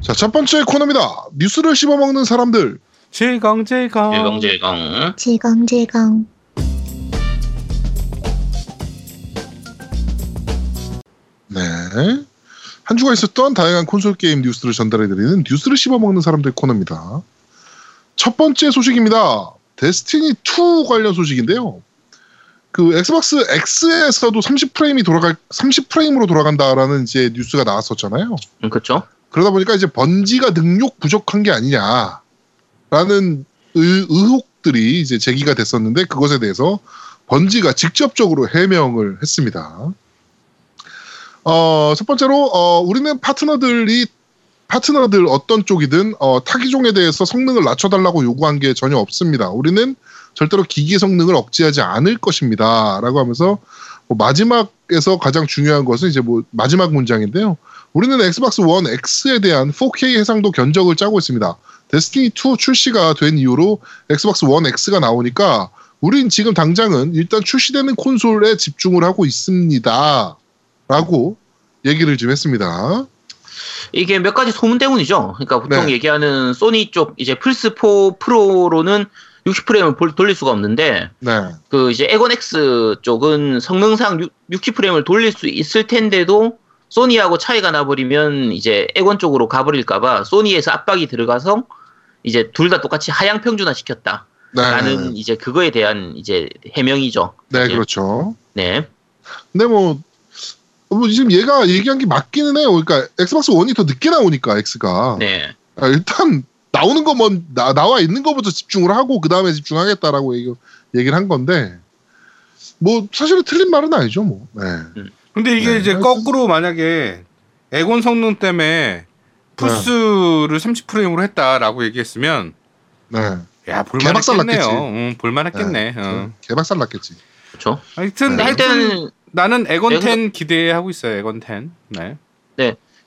자, 첫 번째 코너입니다. 뉴스를 씹어먹는 사람들. 질겅질겅. 질겅질겅. 질겅질겅. 네. 한 주가 있었던 다양한 콘솔 게임 뉴스를 전달해드리는 뉴스를 씹어먹는 사람들 코너입니다. 첫 번째 소식입니다. Destiny 2 관련 소식인데요. 그 Xbox X에서도 30프레임이 돌아갈 30프레임으로 돌아간다라는 이제 뉴스가 나왔었잖아요. 음, 그렇죠. 그러다 보니까 이제 번지가 능력 부족한 게 아니냐라는 의, 의혹들이 이제 제기가 됐었는데 그것에 대해서 번지가 직접적으로 해명을 했습니다. 어, 첫 번째로 어, 우리는 파트너들이 파트너들 어떤 쪽이든 어, 타기종에 대해서 성능을 낮춰달라고 요구한 게 전혀 없습니다. 우리는 절대로 기기 성능을 억제하지 않을 것입니다.라고 하면서 뭐 마지막에서 가장 중요한 것은 이제 뭐 마지막 문장인데요. 우리는 Xbox One X에 대한 4K 해상도 견적을 짜고 있습니다. Destiny 2 출시가 된 이후로 Xbox One X가 나오니까 우린 지금 당장은 일단 출시되는 콘솔에 집중을 하고 있습니다. 라고 얘기를 좀 했습니다. 이게 몇 가지 소문 때문이죠. 그러니까 보통 네. 얘기하는 소니 쪽 이제 플스 4 프로로는 60프레임을 돌릴 수가 없는데 네. 그 이제 엑원 X 쪽은 성능상 60프레임을 돌릴 수 있을 텐데도 소니하고 차이가 나버리면 이제 엑원 쪽으로 가버릴까봐 소니에서 압박이 들어가서 이제 둘 다 똑같이 하향 평준화 시켰다. 네. 라는 이제 그거에 대한 이제 해명이죠. 네, 이제. 그렇죠. 네. 근데 뭐, 뭐 지금 얘가 얘기한 게 맞기는 해요. 그러니까 Xbox One이 더 늦게 나오니까 X가 네. 아, 일단 나오는 것만 나, 나와 있는 것부터 집중을 하고 그 다음에 집중하겠다라고 얘기, 얘기를 한 건데 뭐 사실은 틀린 말은 아니죠. 뭐. 네. 근데 이게 네. 이제 거꾸로 만약에 에곤 성능 때문에 푸스를 30프레임으로 했다라고 얘기했으면 네. 야 볼만했겠네요. 났겠지. 응, 볼만했겠네. 네. 어. 개박살 났겠지. 그렇죠. 하여튼 네. 할 하여튼 때는 나는 에곤 에곤- 10 기대하고 있어요. 에곤 10. 네.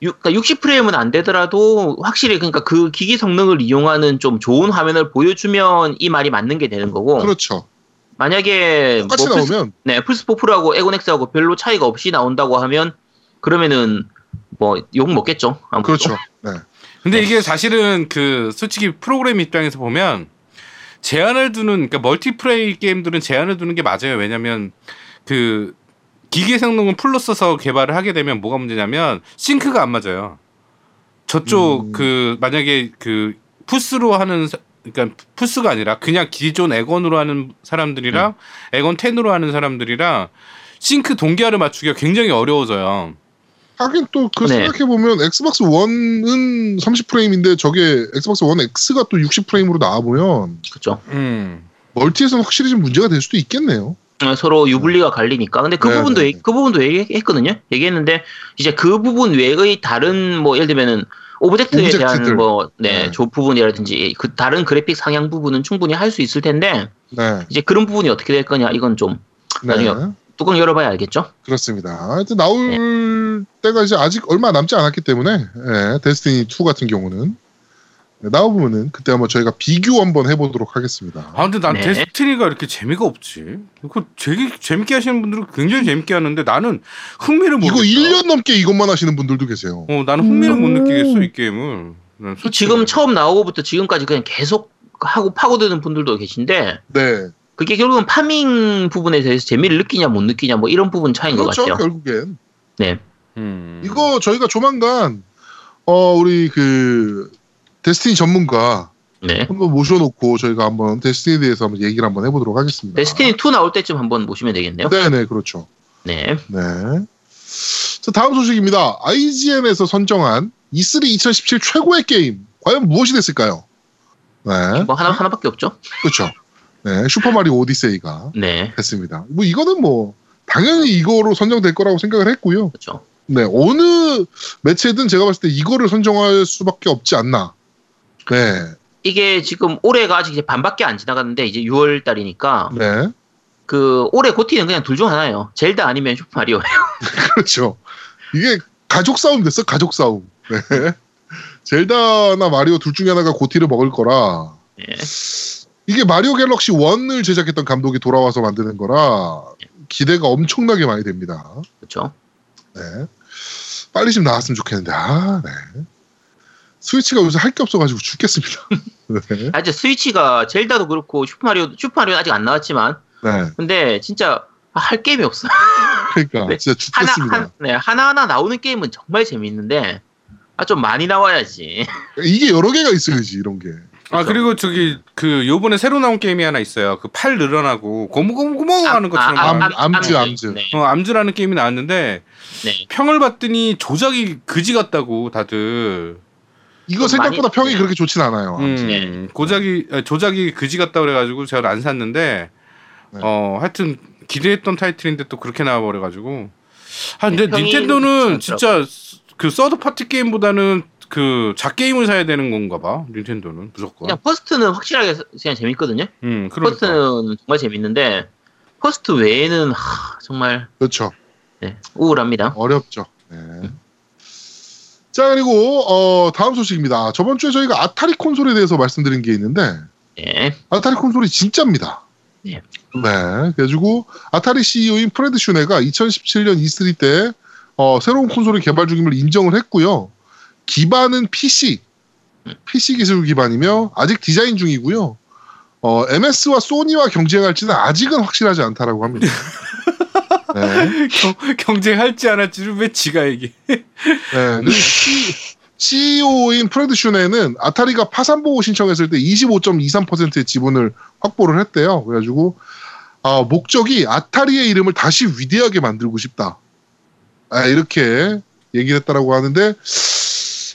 육- 그러니까 60프레임은 안 되더라도 확실히 그러니까 그 기기 성능을 이용하는 좀 좋은 화면을 보여주면 이 말이 맞는 게 되는 거고 그렇죠. 만약에 똑같이 뭐 플스, 나오면 네 플스4 프로하고 에곤 X하고 별로 차이가 없이 나온다고 하면 그러면은 뭐 욕 먹겠죠. 아무래도. 그렇죠. 네. 근데 이게 사실은 그 솔직히 프로그램 입장에서 보면 제한을 두는 그러니까 멀티플레이 게임들은 제한을 두는 게 맞아요. 왜냐면 그 기계 성능은 full로 써서 개발을 하게 되면 뭐가 문제냐면 sync가 안 맞아요. 저쪽 음. 그 만약에 그 플스로 하는 사- 그러니까 플스가 아니라 그냥 기존 엑원으로 하는 사람들이랑 엑원 10으로 하는 사람들이랑 싱크 동기화를 맞추기가 굉장히 어려워져요. 하긴 또그 네. 생각해 보면 Xbox One은 30프레임인데 저게 Xbox One X가 또 60프레임으로 나와 보면 그렇죠. 음. multi에서는 확실히 좀 문제가 될 수도 있겠네요. 어, 서로 유불리가 갈리니까. 근데 그 네, 부분도 네, 얘기- 네. 그 부분도 얘기했거든요. 얘기했는데 이제 그 부분 외의 다른 뭐 예를 들면은 object에 object들. 대한 뭐 네, 네. 조 부분이라든지 그 다른 그래픽 상향 부분은 충분히 할 수 있을 텐데 네. 이제 그런 부분이 어떻게 될 거냐 이건 좀 네. 나중에 뚜껑 열어봐야 알겠죠. 그렇습니다. 하여튼 나올 때가 이제 아직 얼마 남지 않았기 때문에 예, Destiny 2 같은 경우는 네, 나오면은 그때 한번 저희가 비교 한번 해보도록 하겠습니다. 아 근데 난 네. 데스티니가 이렇게 재미가 없지. 그 되게 재밌게 하시는 분들은 굉장히 재밌게 하는데 나는 흥미를 못. 이거 느껴. 1년 넘게 이것만 하시는 분들도 계세요. 어 나는 흥미를 못 음. 느끼겠어 이 게임을. 지금 처음 나오고부터 지금까지 그냥 계속 하고 파고드는 분들도 계신데 네, 그게 결국은 파밍 부분에 대해서 재미를 느끼냐 못 느끼냐 뭐 이런 부분 차이인 것 그렇죠. 같아요. 결국엔 네. 음. 이거 저희가 조만간 어 우리 그 데스티니 전문가 네. 한번 모셔놓고 저희가 한번 데스티니에 대해서 한번 얘기를 한번 해보도록 하겠습니다. 데스티니 2 나올 때쯤 한번 보시면 되겠네요. 네네 그렇죠. 네. 네. 자, 다음 소식입니다. IGN에서 선정한 E3 2017 최고의 게임. 과연 무엇이 됐을까요? 네. 뭐 하나 하나밖에 없죠. 그렇죠. 네. 슈퍼마리오 오디세이가 네. 됐습니다. 뭐 이거는 뭐 당연히 이거로 선정될 거라고 생각을 했고요. 그렇죠. 네. 어느 매체든 제가 봤을 때 이거를 선정할 수밖에 없지 않나. 네. 이게 지금 올해가 아직 이제 반밖에 안 지나갔는데 이제 6월 달이니까 네. 그 올해 고티는 그냥 둘 중 하나예요. 젤다 아니면 슈퍼 마리오예요. 그렇죠. 이게 가족 싸움 됐어. 가족 싸움. 네. 젤다나 마리오 둘 중에 하나가 고티를 먹을 거라. 예. 이게 마리오 갤럭시 1을 제작했던 감독이 돌아와서 만드는 거라 기대가 엄청나게 많이 됩니다. 그렇죠. 네. 빨리 좀 나왔으면 좋겠는데, 아, 네. 스위치가 요새 할 게 없어가지고 죽겠습니다. 네. 아, 이제 스위치가 젤다도 그렇고 슈퍼마리오 슈퍼마리오 아직 안 나왔지만 네. 근데 진짜 아, 할 게임이 없어. 그러니까 네. 진짜 하나 죽겠습니다. 한, 네, 하나 하나 나오는 게임은 정말 재밌는데 아 좀 많이 나와야지. 이게 여러 개가 있어야지 이런 게. 아 그리고 저기 그 요번에 새로 나온 게임이 하나 있어요. 그 팔 늘어나고 고무고무고무 하는 것처럼 암- 막 ARMS, ARMS. 네. 어, ARMS라는 게임이 나왔는데 네. 평을 봤더니 조작이 그지 같다고 다들 이거 좀 생각보다 많이- 평이 네. 그렇게 좋진 않아요. 음, 네. 고작이 아, 조작이 그지 같다 그래가지고 제가 안 샀는데 네. 어 하여튼 기대했던 타이틀인데 또 그렇게 나와버려가지고 아 근데 네, 닌텐도는 진짜 그 third party 게임보다는 그 자사 게임을 사야 되는 건가 봐 닌텐도는 무조건 그냥 first는 확실하게 그냥 재밌거든요. 음 그러니까 first는 정말 재밌는데 first 외에는 하, 정말 그렇죠. 네, 우울합니다. 어렵죠. 네. 자 그리고 어, 다음 소식입니다. 저번 주에 저희가 아타리 콘솔에 대해서 말씀드린 게 있는데 네. 아타리 콘솔이 진짜입니다. 네. 네. 그래가지고 아타리 CEO인 프레드 슈네가 2017년 E3 때 어, 새로운 콘솔을 개발 중임을 인정을 했고요. 기반은 PC, PC 기술 기반이며 아직 디자인 중이고요. 어, MS와 소니와 경쟁할지는 아직은 확실하지 않다라고 합니다. 네. 경, 경쟁할지 안 할지를 왜 지가 얘기 네, 그리고 CEO인 프레드 슈네는 아타리가 파산 보호 신청했을 때 25.23%의 지분을 확보를 했대요. 그래가지고 아, 목적이 아타리의 이름을 다시 위대하게 만들고 싶다. 아, 이렇게 얘기를 했다라고 하는데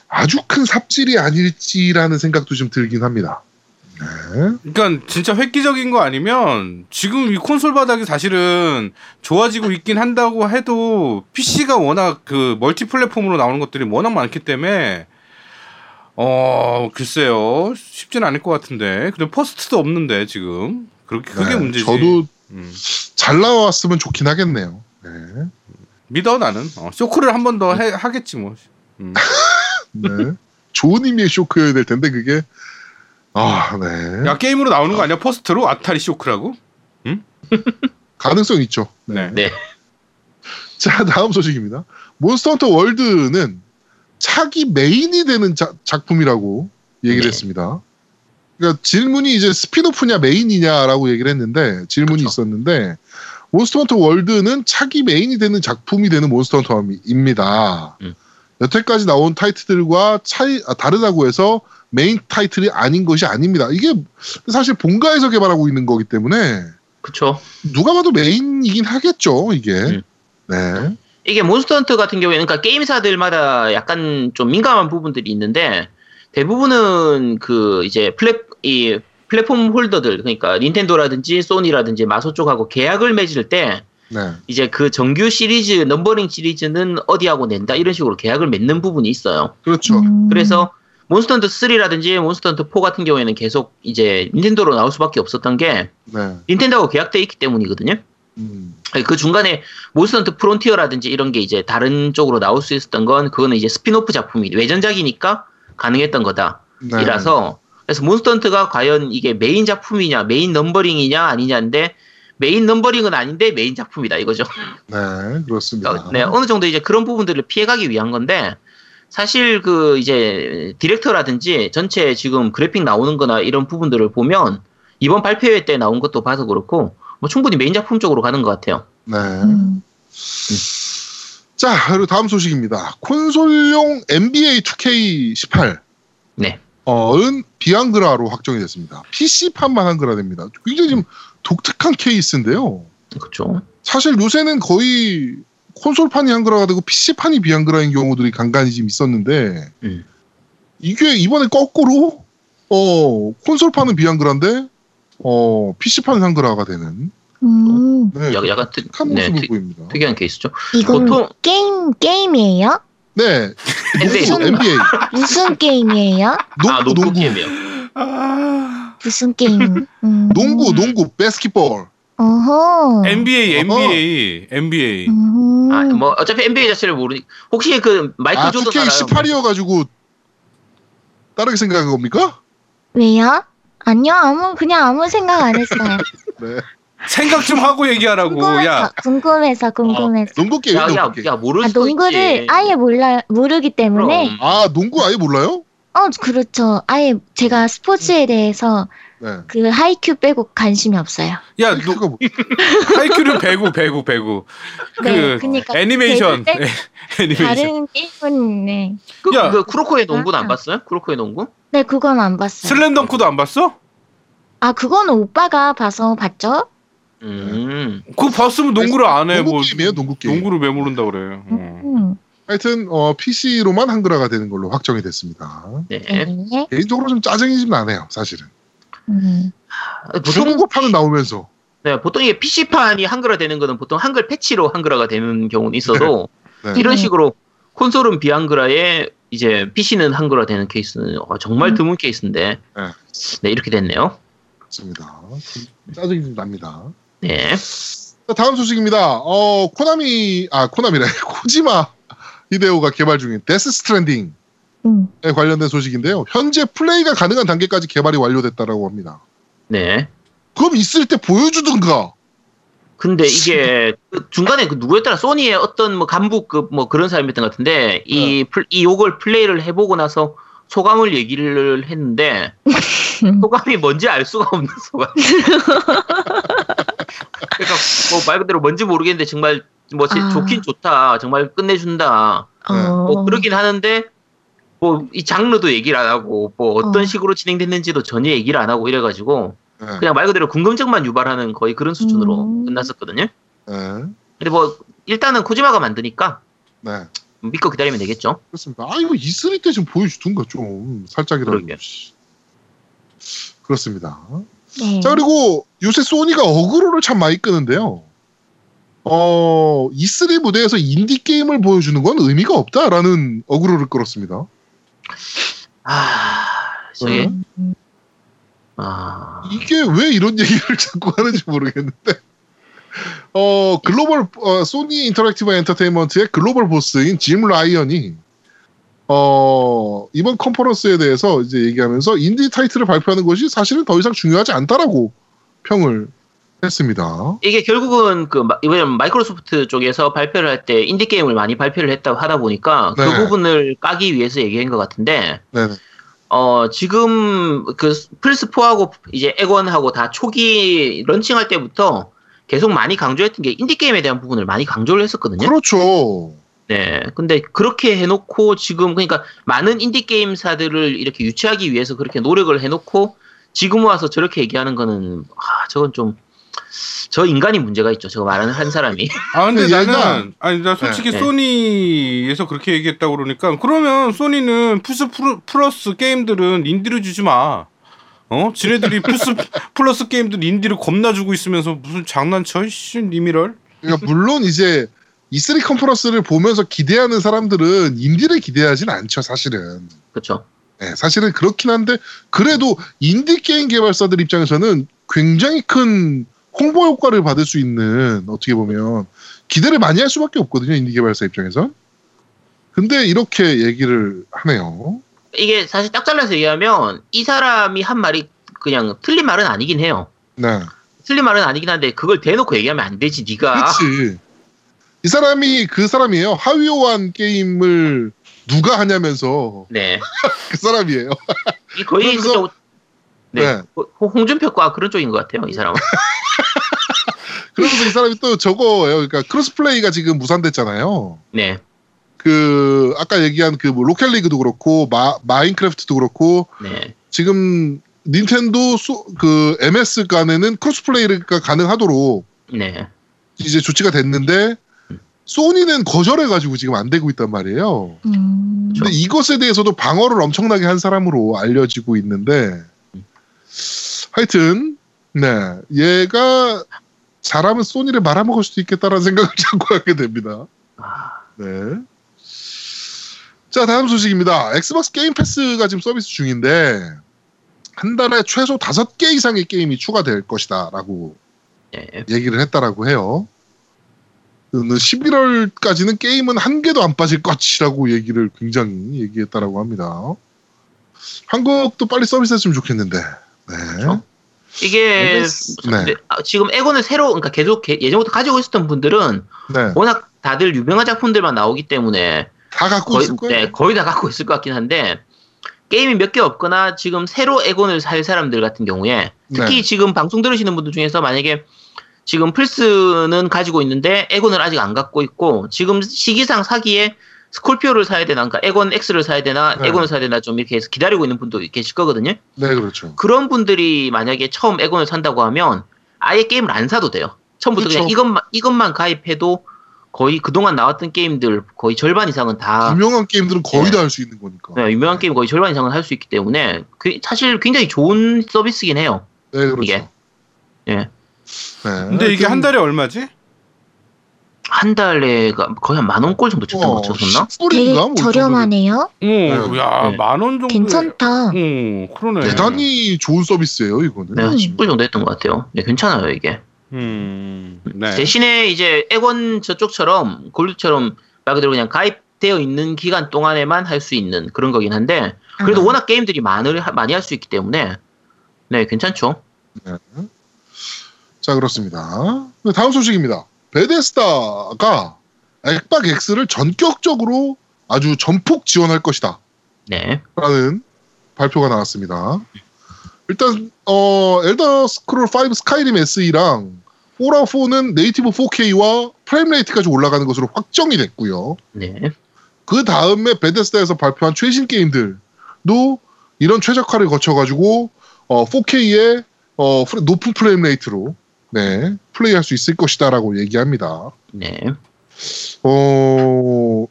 아주 큰 삽질이 아닐지라는 생각도 좀 들긴 합니다. 네. 그러니까 진짜 획기적인 거 아니면 지금 이 콘솔 바닥이 사실은 좋아지고 있긴 한다고 해도 PC가 워낙 그 멀티 플랫폼으로 나오는 것들이 워낙 많기 때문에 어 글쎄요 쉽진 않을 것 같은데 근데 first도 없는데 지금 그렇게 그게 네, 문제지. 저도 음. 잘 나왔으면 좋긴 하겠네요. 네. 믿어 나는 어, 쇼크를 한 번 더 하겠지 뭐. 음. 네. 좋은 의미의 쇼크여야 될 텐데 그게 아, 네. 야 게임으로 나오는 거 아니야 first로 아타리 쇼크라고? 가능성 있죠. 네. 네. 자, 다음 소식입니다. 몬스터 헌터 월드는 차기 메인이 되는 자- 작품이라고 얘기를 네. 했습니다. 그러니까 질문이 이제 spin-off냐 메인이냐라고 얘기를 했는데 질문이 그쵸. 있었는데 몬스터 헌터 월드는 차기 메인이 되는 작품이 되는 몬스터 헌터입니다. 음. 여태까지 나온 타이틀들과 차이 아, 다르다고 해서 메인 타이틀이 아닌 것이 아닙니다. 이게 사실 본가에서 개발하고 있는 거기 때문에 그쵸. 누가 봐도 메인이긴 하겠죠, 이게. 음. 네. 이게 몬스터 헌터 같은 경우에는 그러니까 게임사들마다 약간 좀 민감한 부분들이 있는데 대부분은 그 이제 플랫 이 플랫폼 holder들 그러니까 닌텐도라든지 소니라든지 마소 쪽하고 계약을 맺을 때 네. 이제 그 정규 시리즈 numbering 시리즈는 어디하고 낸다 이런 식으로 계약을 맺는 부분이 있어요. 그렇죠. 음. 그래서 몬스터 헌터 3라든지 몬스터 헌터 4 같은 경우에는 계속 이제 닌텐도로 나올 수밖에 없었던 게 네. 닌텐도하고 계약돼 있기 때문이거든요. 음. 그 중간에 몬스터 헌터 프론티어라든지 이런 게 이제 다른 쪽으로 나올 수 있었던 건 그거는 이제 스피노프 작품이 외전작이니까 가능했던 거다. 네. 이라서 그래서 몬스터 헌터가 과연 이게 메인 작품이냐 메인 numbering이냐 아니냐인데 메인 numbering은 아닌데 메인 작품이다 이거죠. 네, 그렇습니다. 네, 어느 정도 이제 그런 부분들을 피해가기 위한 건데 사실 그 이제 디렉터라든지 전체 지금 그래픽 나오는 거나 이런 부분들을 보면 이번 발표회 때 나온 것도 봐서 그렇고 뭐 충분히 메인 작품 쪽으로 가는 것 같아요. 네. 음. 자, 그리고 다음 소식입니다. 콘솔용 NBA 2K18 네. 어은 비앙그라로 확정이 됐습니다. PC판만 한글화됩니다. 굉장히 좀 독특한 케이스인데요. 그렇죠. 사실 요새는 거의 콘솔판이 한글화가 되고 PC판이 비한글화인 경우들이 간간히 좀 있었는데 음. 이게 이번에 거꾸로 어 콘솔판은 비한글화인데 어 PC판은 한글화가 되는 음. 네, 약- 약간 특, 네, 모습을 특, 보입니다. 특이한 케이스죠. 이건 보통- 게임 게임이에요? 네, NBA. 농구, NBA 무슨 게임이에요? 농구 아 농구 농구 게임이요. 아, 무슨 게임? 음. 농구 농구 바스켓볼 어허. NBA, 어허. NBA, NBA. 음. 아, 뭐 어차피 NBA 자체를 모르니 혹시 그 마이클 아 조던 알아요? 2K18이어가지고 다르게 생각한 겁니까? 왜요? 아니요, 아무 그냥 아무 생각 안 했어요. 네, 생각 좀 하고 얘기하라고. 궁금해서, 야, 궁금해서, 궁금해서. 농구 게임 야, 농구 야, 게임. 야 모를 아, 수도 농구를 있지. 아예 몰라 모르기 때문에. 그럼. 아 농구 아예 몰라요? 어, 어, 그렇죠. 아예 제가 스포츠에 대해서 네. 그 하이큐 빼고 관심이 없어요. 야, 너 뭐, 하이큐는 배구, 배구, 배구. 네, 그 그러니까 애니메이션. 배구 네, 애니메이션. 다른 게임은 네. 그, 야. 그 쿠로코의 농구는 안 아. 봤어요? 쿠로코의 농구? 네, 그건 안 봤어요. 슬램덩크도 안 봤어? 아, 그건 오빠가 봐서 봤죠? 음. 그거 봤으면 농구를 안 해. 농구 뭐 게임이에요, 농구 게임. 농구를 왜 모른다 그래. 어. 음. 하여튼 어, PC로만 한글화가 되는 걸로 확정이 됐습니다. 네. 네. 개인적으로 좀 짜증이 좀 나네요, 사실은. 음. 보통 중국어판은 나오면서. 네, 보통 이게 PC판이 한글화 되는 거는 보통 한글 패치로 한글화가 되는 경우는 있어도 네. 이런 네. 식으로 콘솔은 비한글화에 이제 PC는 한글화 되는 케이스는 어, 정말 음. 드문 케이스인데 네. 네 이렇게 됐네요. 맞습니다. 좀 짜증이 좀 납니다. 네. 자, 다음 소식입니다. 어, 코나미, 아, 코나미래. 코지마 히데오가 개발 중인 데스 스트랜딩에 음. 관련된 소식인데요. 현재 플레이가 가능한 단계까지 개발이 완료됐다라고 합니다. 네. 그럼 있을 때 보여주든가. 근데 이게 그 중간에 그 누구였더라 소니의 어떤 뭐 간부급 뭐 그런 사람이었던 것 같은데 이, 플, 이 요걸 플레이를 해보고 나서 소감을 얘기를 했는데 소감이 뭔지 알 수가 없는 소감. 그러니까 뭐 말 그대로 뭔지 모르겠는데 정말 뭐 제- 아. 좋긴 좋다 정말 끝내준다 어. 뭐 그러긴 하는데 뭐 이 장르도 얘기를 안 하고 뭐 어떤 어. 식으로 진행됐는지도 전혀 얘기를 안 하고 이래가지고 네. 그냥 말 그대로 궁금증만 유발하는 거의 그런 수준으로 음. 끝났었거든요. 네. 근데 뭐 일단은 코지마가 만드니까 네. 믿고 기다리면 되겠죠. 그렇습니다. 아, 이거 E3 때좀 보여주든가, 좀. 살짝이라도. 그렇습니다. 네. 자, 그리고 요새 소니가 어그로를 참 많이 끄는데요. 어, E3 무대에서 인디 게임을 보여주는 건 의미가 없다라는 어그로를 끌었습니다. 아, 저게 음. 아, 이게 왜 이런 얘기를 자꾸 하는지 모르겠는데. 어, 글로벌, 어, 소니 인터랙티브 엔터테인먼트의 글로벌 보스인 짐 라이언이, 어, 이번 컨퍼런스에 대해서 이제 얘기하면서 인디 타이틀을 발표하는 것이 사실은 더 이상 중요하지 않다라고 평을 했습니다. 이게 결국은 그 마- 이번에 마이크로소프트 쪽에서 발표를 할 때 인디 게임을 많이 발표를 했다 하다 보니까 그 네. 부분을 까기 위해서 얘기한 것 같은데 네네. 어 지금 그 플스 4하고 이제 엑원하고 다 초기 런칭할 때부터 계속 많이 강조했던 게 인디 게임에 대한 부분을 많이 강조를 했었거든요. 그렇죠. 네. 근데 그렇게 해놓고 지금 그러니까 많은 인디 게임사들을 이렇게 유치하기 위해서 그렇게 노력을 해놓고 지금 와서 저렇게 얘기하는 거는 아 저건 좀 저 인간이 문제가 있죠. 저거 말하는 한 사람이. 아 근데 얘가- 나는 아니 나 솔직히 네. 소니에서 그렇게 얘기했다 고 그러니까 그러면 소니는 플스 프로- 플러스 게임들은 인디를 주지 마. 어? 지네들이 플스 플러스 게임들 인디를 겁나 주고 있으면서 무슨 장난쳐? 씨, 니미럴. 그러니까 물론 이제 E3 컨퍼런스를 보면서 기대하는 사람들은 인디를 기대하진 않죠, 사실은. 그렇죠. 네, 사실은 그렇긴 한데 그래도 인디 게임 개발사들 입장에서는 굉장히 큰 홍보 효과를 받을 수 있는 어떻게 보면 기대를 많이 할 수밖에 없거든요, 인디 개발사 입장에서. 근데 이렇게 얘기를 하네요. 이게 사실 딱 잘라서 얘기하면 이 사람이 한 말이 그냥 틀린 말은 아니긴 해요. 네. 틀린 말은 아니긴 한데 그걸 대놓고 얘기하면 안 되지 네가. 그렇지. 이 사람이 그 사람이에요. 하위호환 게임을 누가 하냐면서 네. 그 사람이에요. 이 거의 그쪽 네. 네. 홍- 홍준표과 그런 쪽인 것 같아요. 이 사람은. 그러면서 이 사람이 또 저거예요. 그러니까 크로스플레이가 지금 무산됐잖아요. 네. 그 아까 얘기한 그 뭐 로켓리그도 그렇고 마, 마인크래프트도 그렇고 네. 지금 닌텐도 소, 그 MS 간에는 crossplay가 가능하도록 네. 이제 조치가 됐는데 소니는 거절해가지고 지금 안 되고 있단 말이에요. 음. 근데 이것에 대해서도 방어를 엄청나게 한 사람으로 알려지고 있는데 하여튼 네 얘가 잘하면 소니를 말아먹을 수도 있겠다라는 생각을 자꾸 하게 됩니다. 아, 네. 자, 다음 소식입니다. 엑스박스 게임 패스가 지금 서비스 중인데, 한 달에 최소 다섯 개 이상의 게임이 추가될 것이다. 라고 네. 얘기를 했다라고 해요. 11월까지는 게임은 한 개도 안 빠질 것이라고 얘기를 굉장히 얘기했다라고 합니다. 한국도 빨리 서비스 했으면 좋겠는데. 네. 그렇죠. 이게 네. 아, 지금 에고는 새로 그러니까 계속 개- 예전부터 가지고 있었던 분들은 네. 워낙 다들 유명한 작품들만 나오기 때문에 다 갖고 거의, 있을 거예요. 네, 거의 다 갖고 있을 것 같긴 한데 게임이 몇 개 없거나 지금 새로 에곤을 살 사람들 같은 경우에 특히 네. 지금 방송 들으시는 분들 중에서 만약에 지금 플스는 가지고 있는데 에곤을 아직 안 갖고 있고 지금 시기상 사기에 스콜피오를 사야 되나 그러니까 에곤 X를 사야 되나 네. 에곤을 사야 되나 좀 이렇게 해서 기다리고 있는 분도 계실 거거든요. 네, 그렇죠. 그런 분들이 만약에 처음 에곤을 산다고 하면 아예 게임을 안 사도 돼요. 처음부터 그냥 그쵸. 이것만 이것만 가입해도 거의 그동안 나왔던 게임들 거의 절반 이상은 다 유명한 게임들은 거의 네. 다할 수 있는 거니까. 네, 유명한 게임 거의 절반 이상은 할 수 있기 때문에 그- 사실 굉장히 좋은 서비스긴 해요. 네, 그렇죠. 이게. 예. 네. 근데 이게 한 달에 얼마지? 한 달에가 거의 한 만 원꼴 정도 쳤던 거 쳤었나? 10불인가? 되게 뭐 저렴하네요. 오, 야, 네. 만원 정도. 괜찮다. 오, 그러네. 대단히 좋은 서비스예요, 이거는. 네, 음. 10불 정도 했던 것 같아요. 네, 괜찮아요, 이게. 음, 네. 대신에 이제 액원 저쪽처럼 골드처럼 말 그대로 그냥 가입되어 있는 기간 동안에만 할 수 있는 그런 거긴 한데 그래도 아. 워낙 게임들이 많을, 많이 할 수 있기 때문에 네, 괜찮죠. 자, 그렇습니다. 네, 다음 소식입니다. 베데스다가 액박 X를 전격적으로 아주 전폭 지원할 것이다. 네. 라는 발표가 나왔습니다. 일단 어 엘더 스크롤 5 스카이림 SE랑 폴아웃 4는 native 4K와 frame rate까지 올라가는 것으로 확정이 됐고요. 네. 그 다음에 베데스다에서 발표한 최신 게임들도 이런 최적화를 거쳐가지고 어, 4K의 어, 높은 frame rate로 네, 플레이할 수 있을 것이다라고 얘기합니다. 네. 어,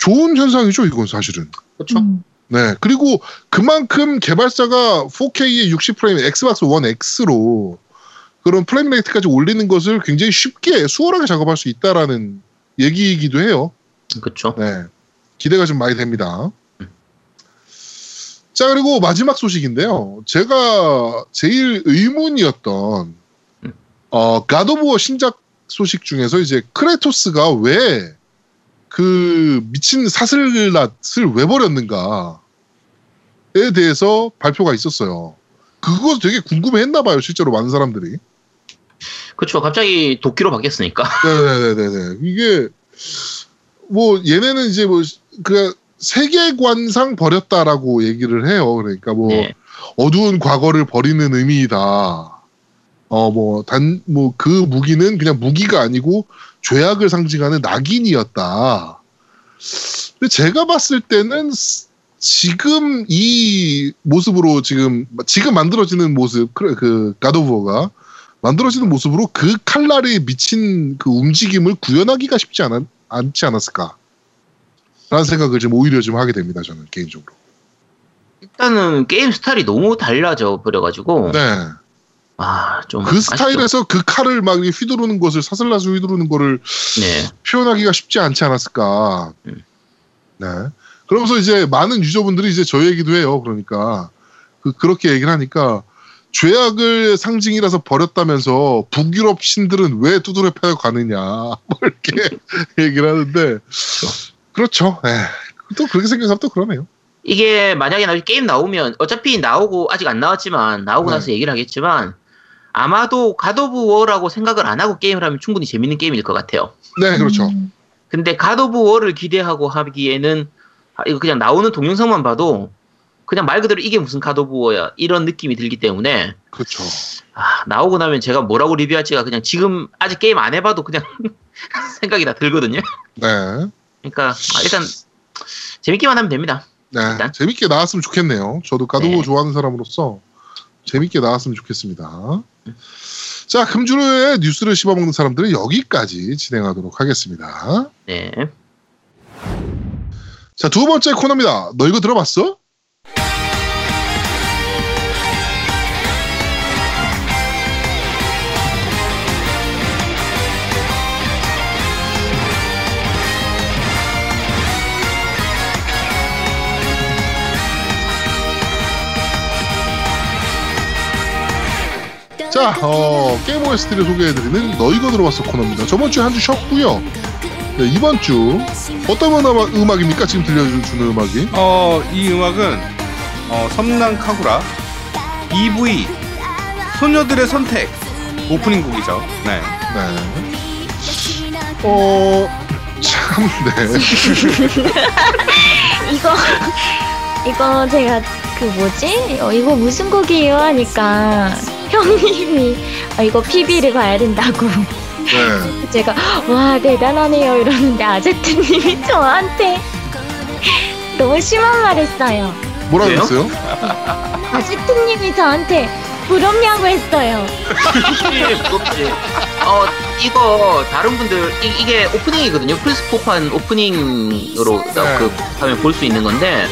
좋은 현상이죠, 이건 사실은. 그렇죠. 음. 네. 그리고 그만큼 개발자가 4K의 60프레임 엑스박스 원 X로 그런 frame rate까지 올리는 것을 굉장히 쉽게 수월하게 작업할 수 있다라는 얘기이기도 해요. 그렇죠. 네. 기대가 좀 많이 됩니다. 자, 그리고 마지막 소식인데요. 제가 제일 의문이었던, 어, 갓 오브 워 신작 소식 중에서 이제 크레토스가 왜 그 미친 사슬낫을 왜 버렸는가에 대해서 발표가 있었어요. 그거 되게 궁금해 했나 봐요, 실제로 많은 사람들이. 그렇죠. 갑자기 도끼로 바뀌었으니까. 네네네네. 이게 뭐 얘네는 이제 뭐 그 세계관상 버렸다라고 얘기를 해요. 그러니까 뭐 네. 어두운 과거를 버리는 의미이다. 어 뭐 단 뭐 그 무기는 그냥 무기가 아니고 죄악을 상징하는 낙인이었다. 근데 제가 봤을 때는 스- 지금 이 모습으로 지금 지금 만들어지는 모습 그, 그 가도부어가 만들어지는 모습으로 그 칼날에 미친 그 움직임을 구현하기가 쉽지 않, 않지 않았을까? 라는 생각을 좀 오히려 좀 하게 됩니다, 저는 개인적으로. 일단은 게임 스타일이 너무 달라져 버려가지고 네. 아, 좀 그 아쉽죠. 스타일에서 그 칼을 막 휘두르는 것을 사슬나서 휘두르는 거를 네. 표현하기가 쉽지 않지 않았을까. 음. 네. 그러면서 이제 많은 유저분들이 이제 저 얘기도 해요. 그러니까 그 그렇게 얘기를 하니까 죄악을 상징이라서 버렸다면서 북유럽 신들은 왜 두드려 패고 가느냐 뭐 이렇게 얘기를 하는데 그렇죠. 네. 또 그렇게 생각하면 또 그러네요. 이게 만약에 나중에 게임 나오면 어차피 나오고 아직 안 나왔지만 나오고 네. 나서 얘기를 하겠지만 아마도 갓오브워라고 생각을 안 하고 게임을 하면 충분히 재밌는 게임일 것 같아요. 네, 그렇죠. 음. 근데 갓오브워를 기대하고 하기에는 아, 이거 그냥 나오는 동영상만 봐도 그냥 말 그대로 이게 무슨 갓오브워야 이런 느낌이 들기 때문에 그렇죠. 아, 나오고 나면 제가 뭐라고 리뷰할지가 그냥 지금 아직 게임 안 해봐도 그냥 생각이 다 들거든요. 네. 그러니까 아, 일단 재밌기만 하면 됩니다. 네. 일단. 재밌게 나왔으면 좋겠네요. 저도 가도보 네. 좋아하는 사람으로서 재밌게 나왔으면 좋겠습니다. 자, 금주로의 뉴스를 씹어먹는 사람들은 여기까지 진행하도록 하겠습니다. 네. 자, 두 번째 코너입니다. 너 이거 들어봤어? 자, 어, 게임 OST를 소개해드리는 너 이거 들어봤어 코너입니다. 저번 주에 한 주 쉬었고요. 네, 이번 주 어떤 음악, 음악입니까? 지금 들려주는 음악이? 어, 이 음악은 어, 섬난 카구라 EV 소녀들의 선택 오프닝 곡이죠. 네. 네. 어, 참, 네. 이거 이거 제가 그 뭐지? 어, 이거 무슨 곡이에요? 하니까 형님이 어, 이거 PB를 봐야 된다고. 네. 제가 와 대단하네요 이러는데 아제트님이 저한테 너무 심한 말 했어요. 뭐라 왜요? 그랬어요? 아제트님이 저한테 부럽냐고 했어요. 무겁지. 어 이거 다른 분들 이, 게 오프닝이거든요. 플스4판 오프닝으로 네. 그 하면 볼 수 있는 건데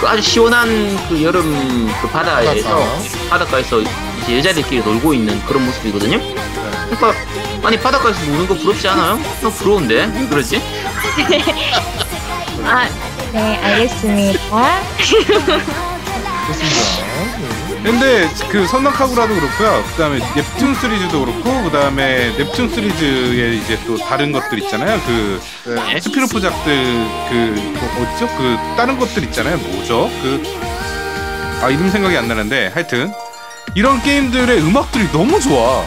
그 아주 시원한 그 여름 그 바다에서 바닷가. 바닷가에서 이제 여자들끼리 놀고 있는 그런 모습이거든요. 그러니까 아니 바닷가에서 노는 거 부럽지 않아요? 나 부러운데 왜 그러지? 아, 네, 알겠습니다. 좋습니다. 근데 그 선악카구라도 그렇고요. 그다음에 넵튠 시리즈도 그렇고 그다음에 넵튠 시리즈에 이제 또 다른 것들 있잖아요. 그 네. 네. 스피노프작들 그 뭐, 어디죠? 그 다른 것들 있잖아요. 뭐죠? 그 아 이름 생각이 안 나는데 하여튼 이런 게임들의 음악들이 너무 좋아.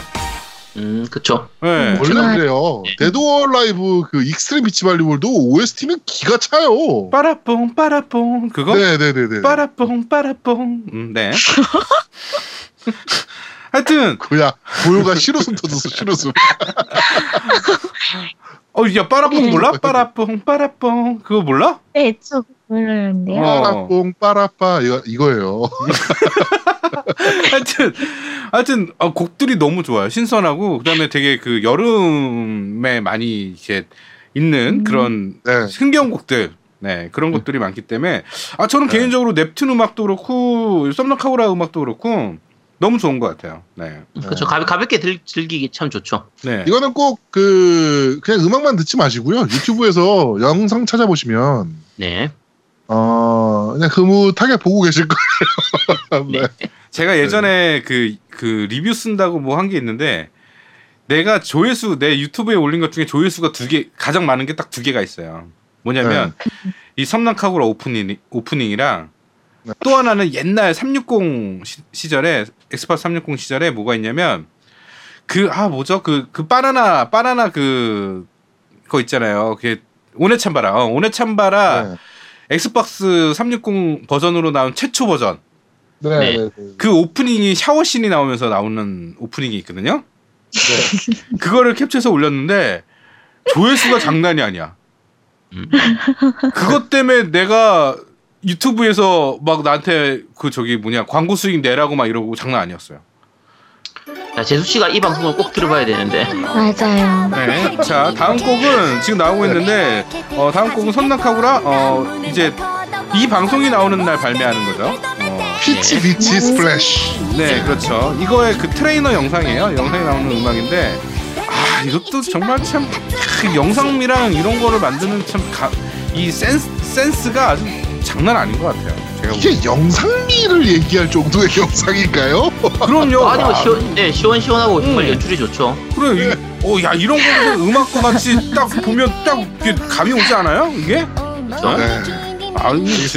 음 그쵸. 네. 원래 그래요. 데드 오어 얼라이브 그 익스트림 비치 발리볼도 OST는 기가 차요. 빠라뽕 빠라뽕 그거 네네네네. 빠라뽕 빠라뽕 음, 네. 하여튼 그야 고요가 실웃음 터졌어 실웃음. 어야 빠라뽕 몰라? 빠라뽕 빠라뽕 그거 몰라? 네, 저 모르는데요. 어. 빠라뽕 빠라빠 이거 이거예요. 하여튼 하여튼 어, 곡들이 너무 좋아요. 신선하고 그다음에 되게 그 여름에 많이 이제 있는 음. 그런 네. 흥겨운 곡들. 네, 그런 것들이 많기 때문에 아 저는 네. 개인적으로 넵튠 음악도 그렇고 썸너카우라 음악도 그렇고 너무 좋은 것 같아요. 네. 그쵸. 가, 가볍 게 들, 즐기기 참 좋죠. 네. 이거는 꼭 그 그냥 음악만 듣지 마시고요. 유튜브에서 영상 찾아보시면 네. 어 그냥 흐뭇하게 보고 계실 거예요. 네. 제가 예전에 그, 그 리뷰 쓴다고 뭐 한 게 있는데 내가 조회수 내 유튜브에 올린 것 중에 조회수가 두 개 가장 많은 게 딱 두 개가 있어요. 뭐냐면 이 섬랑카구라 오프닝 오프닝이랑 네. 또 하나는 옛날 360 시, 시절에 엑스파 360 시절에 뭐가 있냐면 그 아 뭐죠 그그 바나나 바나나 그 거 있잖아요. 그게 오네찬바라 어, 오네찬바라 네. 엑스박스 360 버전으로 나온 최초 버전 네. 네. 네. 네. 그 오프닝이 샤워씬이 나오면서 나오는 오프닝이 있거든요. 네. 그거를 캡처해서 올렸는데 조회수가 장난이 아니야. 음. 그것 때문에 내가 유튜브에서 막 나한테 그 저기 뭐냐 광고 수익 내라고 막 이러고 장난 아니었어요. 자, 재수 씨가 이 방송을 꼭 들어봐야 되는데. 맞아요. 네. 자 다음 곡은 지금 나오고 있는데 어, 다음 곡은 섬란카구라 어, 이제 이 방송이 나오는 날 발매하는 거죠. 어, 피치 비치 스플래시. 네, 그렇죠. 이거의 그 트레이너 영상이에요. 영상에 나오는 음악인데, 아, 이것도 정말 참, 그 영상미랑 이런 거를 만드는 참, 가, 이 센스, 센스가 아주 장난 아닌 것 같아요. 이게 영상미를 얘기할 정도의 영상인가요? 그럼요. 아니, 뭐, 아, 시원, 네, 시원시원하고 정말 음. 연출이 좋죠. 그래, 이, 어, 야, 이런 거는 음악과 같이 딱 보면 딱 이게 감이 오지 않아요? 이게? 그죠? 네. 아.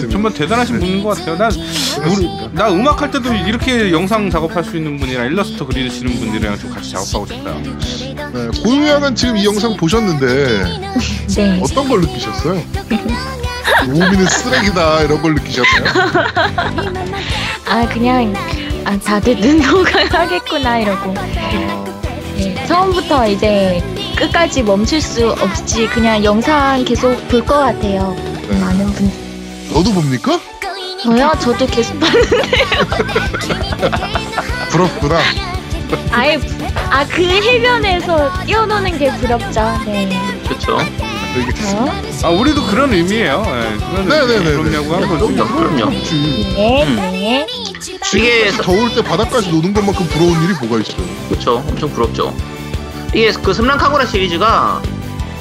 정말 대단하신 분인 것 같아요. 난, 우리, 나 음악 할 때도 이렇게 영상 작업할 수 있는 분이랑 일러스트 그리시는 분들이랑 좀 같이 작업하고 싶다. 네. 고유양은 지금 이 영상 보셨는데 네. 어떤 걸 느끼셨어요? 우미는 쓰레기다 이런 걸 느끼셨나요? 아, 그냥, 아, 다들 눈호강 하겠구나, 이러고. 네, 처음부터 이제 끝까지 멈출 수 없이 그냥 영상 계속 볼 것 같아요. 네. 많은 분. 너도 봅니까? 저요? 저도 계속 봤는데. 부럽구나. 아예, 아, 그 해변에서 뛰어노는 게 부럽죠. 네. 그렇죠. 알겠습니다. 아, 우리도 그런 의미예요. 네, 그런 네네네. 그럼냐고 한 거지. 그럼요, 그럼요. 네, 음. 네. 이게 더울 때 바닷가에서 노는 것만큼 부러운 일이 뭐가 있어요? 그렇죠. 엄청 부럽죠. 이게 그 섬란카구라 시리즈가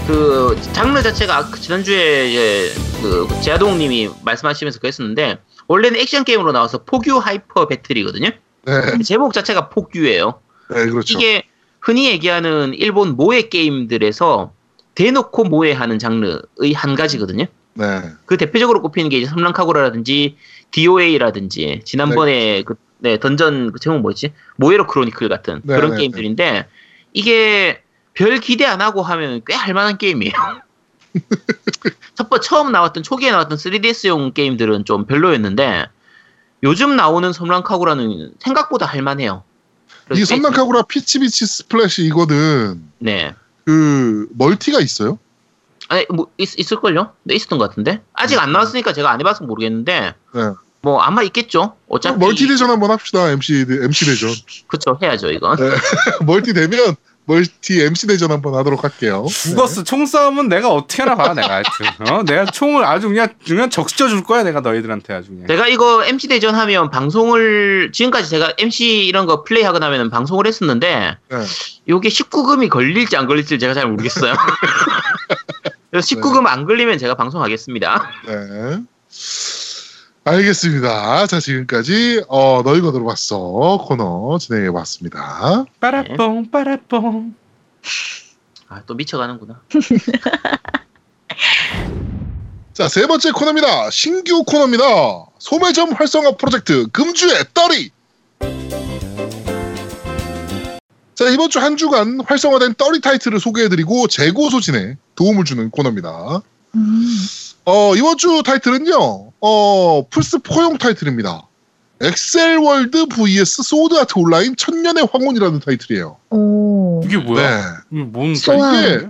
그 장르 자체가 아까 지난주에 이제 그 제아동님이 말씀하시면서 그랬었는데 원래는 액션 게임으로 나와서 폭유 하이퍼 배틀이거든요. 네, 제목 자체가 포규예요. 네 그렇죠. 이게 흔히 얘기하는 일본 모에 게임들에서 대놓고 모해하는 장르의 한 가지거든요. 네, 그 대표적으로 꼽히는 게 이제 섬랑카구라라든지 DOA라든지 지난번에 그 네, 던전 그 제목 뭐였지? 모에로 크로니클 같은 네, 그런 네, 게임들인데 이게 별 기대 안 하고 하면 꽤 할만한 게임이에요. 첫번 처음 나왔던 초기에 나왔던 3DS용 게임들은 좀 별로였는데 요즘 나오는 섬란카구라는 생각보다 할만해요. 이 섬란카구라 피치비치 스플래시 이거는 네. 그 멀티가 있어요? 아니 뭐 있, 있을걸요? 네 있었던 것 같은데 아직 안 나왔으니까 제가 안 해봐서 모르겠는데 네. 뭐 아마 있겠죠. 어차피 멀티 대전 한번 합시다. MC 대- MC 대전. 그쵸 해야죠 이건. 네. 멀티 되면 멀티 MC 대전 한번 하도록 할게요. 죽었어. 총싸움은 내가 어떻게 하나 봐, 내가 하여튼. 어? 내가 총을 아주 그냥, 그냥 적셔 줄 거야, 내가 너희들한테 아주 그냥. 제가 이거 MC 대전 하면 방송을 지금까지 제가 MC 이런 거 플레이하고 나면 방송을 했었는데 네. 요게 19금이 걸릴지 안 걸릴지 제가 잘 모르겠어요. 그래서 19금 안 걸리면 제가 방송하겠습니다. 네. 알겠습니다. 자, 지금까지, 어, 너희가 들어봤어. 코너 진행해 봤습니다. 빠라뽕, 빠라뽕. 아, 또 미쳐가는구나. 자, 세 번째 코너입니다. 신규 코너입니다. 소매점 활성화 프로젝트 금주의 떨이. 자, 이번 주 한 주간 활성화된 떨이 타이틀을 소개해드리고 재고 소진에 도움을 주는 코너입니다. 음. 어, 이번 주 타이틀은요, 어, 플스 4용 타이틀입니다. 액셀 월드 vs 소드 아트 온라인 천년의 황혼이라는 타이틀이에요. 오. 이게 뭐야? 네. 이게 뭔 소환. 이게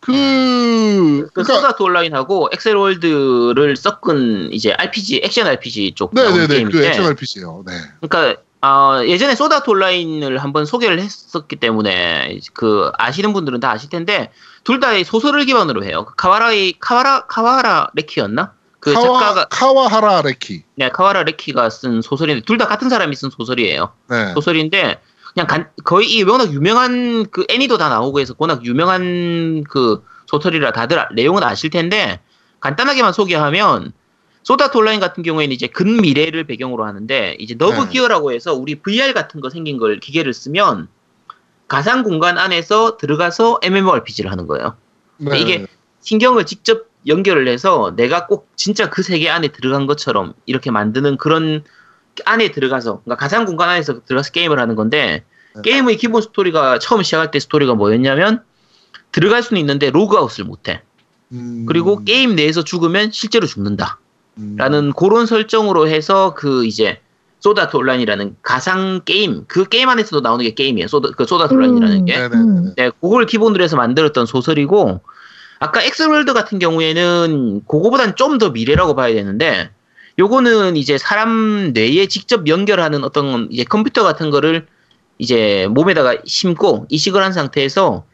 그, 그 그러니까, 소드 아트 온라인하고 액셀 월드를 섞은 이제 RPG 액션 RPG 쪽 네네네, 게임인데 그 액션 RPG예요. 네. 그러니까 어, 예전에 소드 아트 온라인을 한번 소개를 했었기 때문에 그 아시는 분들은 다 아실 텐데 둘 다 소설을 기반으로 해요. 그 카와라이 카와라 카와라 레키였나? 그 카와, 작가가 카와하라 레키. 네, 카와라 레키가 쓴 소설인데 둘 다 같은 사람이 쓴 소설이에요. 네. 소설인데 그냥 간- 거의 이 워낙 유명한 그 애니도 다 나오고 해서 워낙 유명한 그 소설이라 다들 아- 내용은 아실 텐데 간단하게만 소개하면 소다트 온라인 같은 경우에는 이제 근미래를 배경으로 하는데 이제 너브 네. 기어라고 해서 우리 VR 같은 거 생긴 걸 기계를 쓰면 가상 공간 안에서 들어가서 MMORPG를 하는 거예요. 네. 이게 신경을 직접 연결을 해서 내가 꼭 진짜 그 세계 안에 들어간 것처럼 이렇게 만드는 그런 안에 들어가서 그러니까 가상 공간 안에서 들어가서 게임을 하는 건데 네. 게임의 기본 스토리가 처음 시작할 때 스토리가 뭐였냐면 들어갈 수는 있는데 로그아웃을 못해 음, 그리고 게임 내에서 죽으면 실제로 죽는다 음, 라는 그런 설정으로 해서 그 이제 소드 아트 온라인이라는 가상 게임 그 게임 안에서도 나오는 게 게임이에요 소다, 그 소드 아트 음. 온라인이라는 게 네네네. 음. 네, 그걸 기본으로 해서 만들었던 소설이고 아까 액셀월드 같은 경우에는 그거보단 좀 더 미래라고 봐야 되는데 요거는 이제 사람 뇌에 직접 연결하는 어떤 이제 컴퓨터 같은 거를 이제 몸에다가 심고 이식을 한 상태에서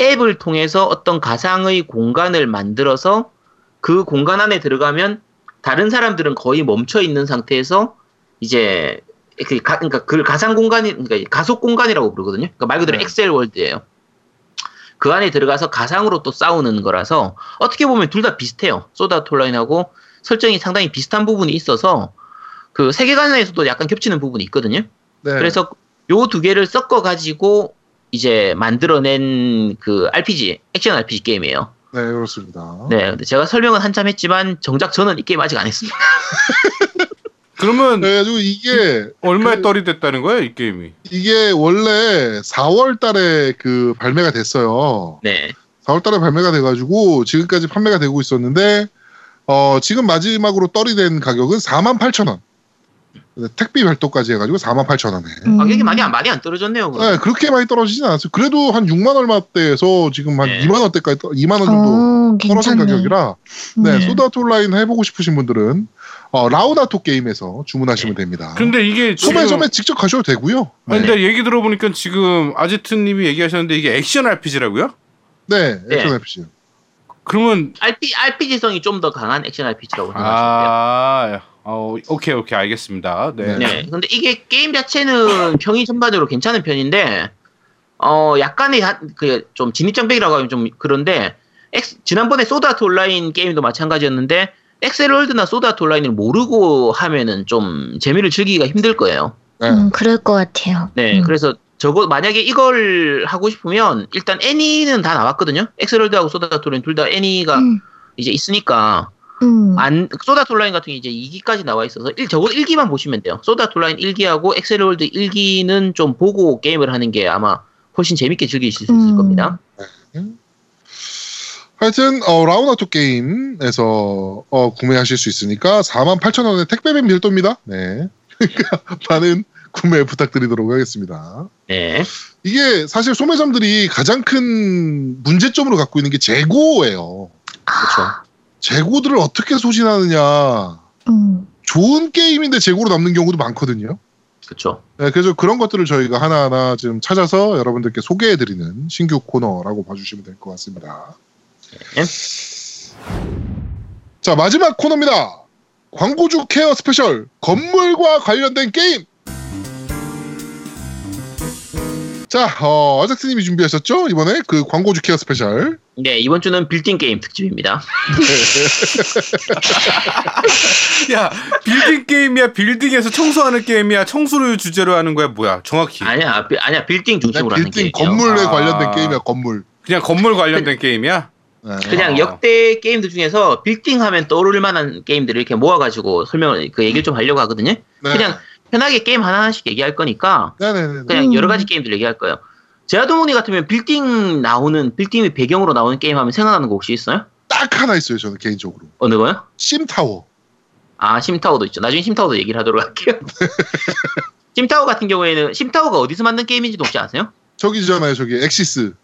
앱을 통해서 어떤 가상의 공간을 만들어서 그 공간 안에 들어가면 다른 사람들은 거의 멈춰 있는 상태에서 이제 그 가, 그러니까 그 가상 공간이 그러니까 가속 공간이라고 부르거든요. 그러니까 말 그대로 네. 엑셀 월드예요. 그 안에 들어가서 가상으로 또 싸우는 거라서 어떻게 보면 둘 다 비슷해요. 소다 톨라인하고 설정이 상당히 비슷한 부분이 있어서 그 세계관 에서도 약간 겹치는 부분이 있거든요. 네. 그래서 요 두 개를 섞어 가지고 이제 만들어낸 그 RPG 액션 RPG 게임이에요. 네, 그렇습니다. 네, 근데 제가 설명은 한참 했지만 정작 저는 이 게임 아직 안 했습니다. 그러면 그래가지고 이게 얼마에 그- 떨이 됐다는 거야, 이 게임이? 이게 원래 4월 달에 그 발매가 됐어요. 네, 4월 달에 발매가 돼가지고 지금까지 판매가 되고 있었는데 어, 지금 마지막으로 떨이 된 가격은 48,000원. 택비 별도까지 해가지고 48,000원에. 음. 가격이 많이 안 많이 안 떨어졌네요. 그럼. 네, 그렇게 많이 떨어지진 않았어요. 그래도 한 6만 얼마대에서 지금 한 네. 2만 원대까지, 떠- 2만 원 정도 어, 떨어진 괜찮네. 가격이라 네, 네. 소다트 온라인 해보고 싶으신 분들은 어, 라우다토 게임에서 주문하시면 됩니다. 근데 이게 소매점에 직접 가셔도 되고요. 네, 근데 얘기 들어보니까 지금 아제트님이 얘기하셨는데 이게 액션 RPG라고요? 네, 네. 액션 FC. 그러면 RP, RPG성이 좀 더 강한 액션 RPG라고 생각하시면 아, 어, 오케이 오케이 알겠습니다. 네. 돼요. 네. 근데 이게 게임 자체는 평이 전반적으로 괜찮은 편인데, 어, 약간의 한- 그좀 진입장벽이라고 하면 좀 그런데, 엑스- 지난번에 소드아트 온라인 게임도 마찬가지였는데, 액셀월드나 소드아트 온라인을 모르고 하면은 좀 재미를 즐기기가 힘들 거예요. 네. 음, 그럴 것 같아요. 네, 음. 그래서 저거 만약에 이걸 하고 싶으면 일단 애니는 다 나왔거든요. 액셀월드하고 소드 아트 온라인 둘 다 애니가 음, 이제 있으니까 음. 안 Sword Art Online 같은 게 이제 2기까지 나와 있어서 일, 적어도 1기만 보시면 돼요. Sword Art Online 1기하고 Accel World 1기는 좀 보고 게임을 하는 게 아마 훨씬 재밌게 즐기실 수 있을 음. 겁니다. 하여튼 어, 라운아토 게임에서 어, 구매하실 수 있으니까 48,000원에 택배비 별도입니다. 네. 그러니까 많은 구매 부탁드리도록 하겠습니다. 네. 이게 사실 소매점들이 가장 큰 문제점으로 갖고 있는 게 재고예요. 그렇죠. 재고들을 어떻게 소진하느냐. 음. 좋은 게임인데 재고로 남는 경우도 많거든요. 그렇죠. 네, 그래서 그런 것들을 저희가 하나하나 지금 찾아서 여러분들께 소개해드리는 신규 코너라고 봐주시면 될 것 같습니다. 네. 자, 마지막 코너입니다. 광고주 care special 건물과 관련된 게임. 자, 어, 아작스님이 준비하셨죠? 이번에 그 광고주 care special. 네, 이번 주는 빌딩 게임 특집입니다. 야 빌딩 게임이야 빌딩에서 청소하는 게임이야 청소를 주제로 하는 거야 뭐야 정확히 아니야, 빌- 아니야, 빌딩 중심으로 하는 빌딩 게임이에요. 건물에 아. 관련된 게임이야, 건물. 그냥 건물 관련된 게임이야? 네. 그냥 아. 역대 게임들 중에서 빌딩 하면 떠오를 만한 게임들을 이렇게 모아가지고 설명을, 그 얘기를 좀 하려고 하거든요. 네. 그냥 편하게 게임 하나씩 얘기할 거니까 네네네. 그냥 음. 여러 가지 게임들 얘기할 거예요. 제아동훈이 같으면 빌딩 나오는, 빌딩이 배경으로 나오는 게임 하면 생각나는 거 혹시 있어요? 딱 하나 있어요, 저는 개인적으로. 어느 거요? SimTower. 아, SimTower도 있죠. 나중에 SimTower도 얘기를 하도록 할게요. SimTower 같은 경우에는, SimTower가 어디서 만든 게임인지도 혹시 아세요? 저기잖아요, 저기 엑시스.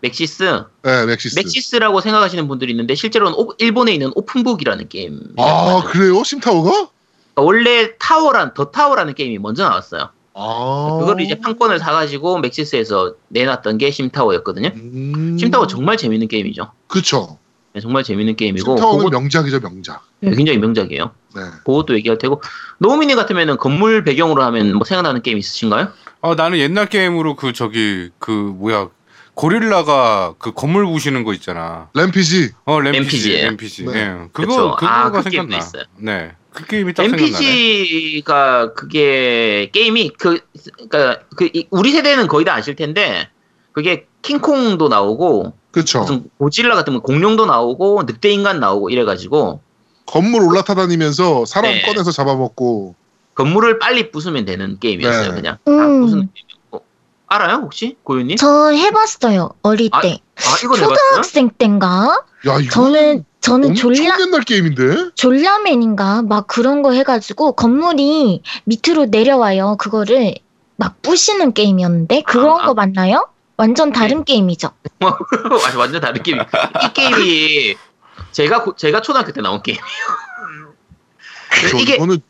Maxis. 네, Maxis. Maxis라고 생각하시는 분들이 있는데, 실제로는 오- 일본에 있는 OPeNBooK이라는 게임. 아, 그래요? SimTower가? 원래 타워란, The Tower라는 게임이 먼저 나왔어요. 아. 그걸 이제 판권을 사가지고 Maxis에서 내놨던 게 SimTower였거든요. 음... SimTower 정말 재밌는 게임이죠. 그쵸. 네, 정말 재밌는 게임이고, SimTower는 그거 명작이죠, 명작. 굉장히 명작이에요. 네. 그것도 얘기할 테고, 노우미님 같으면은 건물 배경으로 하면 뭐 생각나는 게임 있으신가요? 어 나는 옛날 게임으로 그 저기 그 뭐야 고릴라가 그 건물 부시는 거 있잖아. Rampage. 어 Rampage. Rampage. 네. 예. 그거 그쵸. 그거가 아, 그 생각나. 게임도 있어요. 네. 그 게임이 딱 생각나네. MPG가 그게 게임이 그 그러니까 그 이- 우리 세대는 거의 다 아실 텐데 그게 킹콩도 나오고 그쵸. 무슨 고질라 같은 거 공룡도 나오고 늑대 인간 나오고 이래 가지고 건물 올라타 다니면서 사람 네. 꺼내서 잡아먹고. 건물을 빨리 부수면 되는 게임이었어요 네. 그냥 다 음. 부수는 게임이었고 알아요 혹시 고윤님? 저 해봤어요. 어릴 아, 때. 아? 초등학생 땐가? 야, 이거 저는 저는 졸라 옛날 게임인데? 졸라맨인가 막 그런 거 해가지고 건물이 밑으로 내려와요. 그거를 막 부시는 게임이었는데 그런 아, 아. 거 맞나요? 완전 다른 게임이죠. 아니, 완전 다른 게임. 이 게임이 제가 고- 제가 초등학교 때 나온 게임. 저, 이게 이거는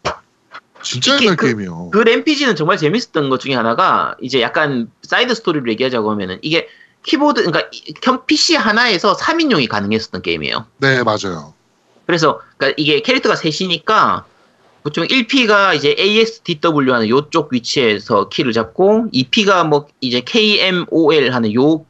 진짜 옛날 그- 게임이요. 그 Rampage는 정말 재밌었던 것 중에 하나가 이제 약간 side story를 얘기하자고 하면은 이게 키보드 그러니까 이- 현- PC 하나에서 3인용이 가능했었던 게임이에요. 네, 맞아요. 그래서 그러니까 이게 캐릭터가 셋이니까 보통 1P가 이제 ASDW 하는 요쪽 위치에서 키를 잡고 2P가 뭐 이제 KMOL 하는 요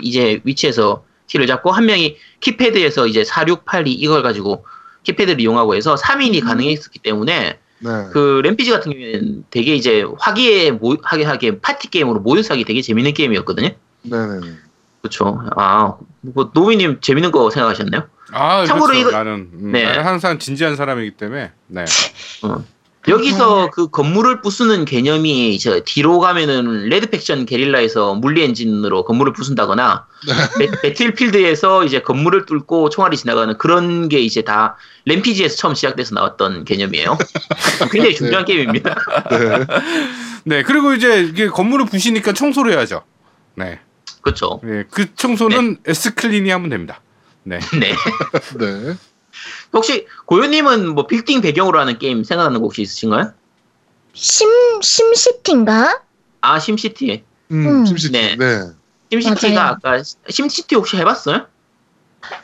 이제 위치에서 키를 잡고 한 명이 키패드에서 이제 4682 이걸 가지고 키패드를 이용하고 해서 3인이 가능했었기 때문에 네. 그 램피지 같은 경우에는 되게 이제 화기에 모, 하게 하게 파티 게임으로 모여서 하기 되게 재밌는 게임이었거든요. 네네네. 그렇죠. 아, 뭐 노미님 재밌는 거 생각하셨나요? 아, 참고로 그렇죠. 이거- 나는 음, 네. 나는 항상 진지한 사람이기 때문에. 네. 여기서 그 건물을 부수는 개념이 저 뒤로 가면은 Red Faction Guerrilla에서 물리 엔진으로 건물을 부순다거나 배, Battlefield에서 이제 건물을 뚫고 총알이 지나가는 그런 게 이제 다 Rampage에서 처음 시작돼서 나왔던 개념이에요. 굉장히 중요한 게임입니다. 네. 네. 그리고 이제 이게 건물을 부시니까 청소를 해야죠. 네. 그렇죠. 네. 그 청소는 S 클린이 하면 됩니다. 네. 네. 네. 혹시 고현님은 뭐 빌딩 배경으로 하는 게임 생각나는 거 혹시 있으신가요? 심 SimCity인가? 아 SimCity. 음, 음. SimCity. 네. 네. SimCity가 맞아요. 아까 SimCity 혹시 해봤어요?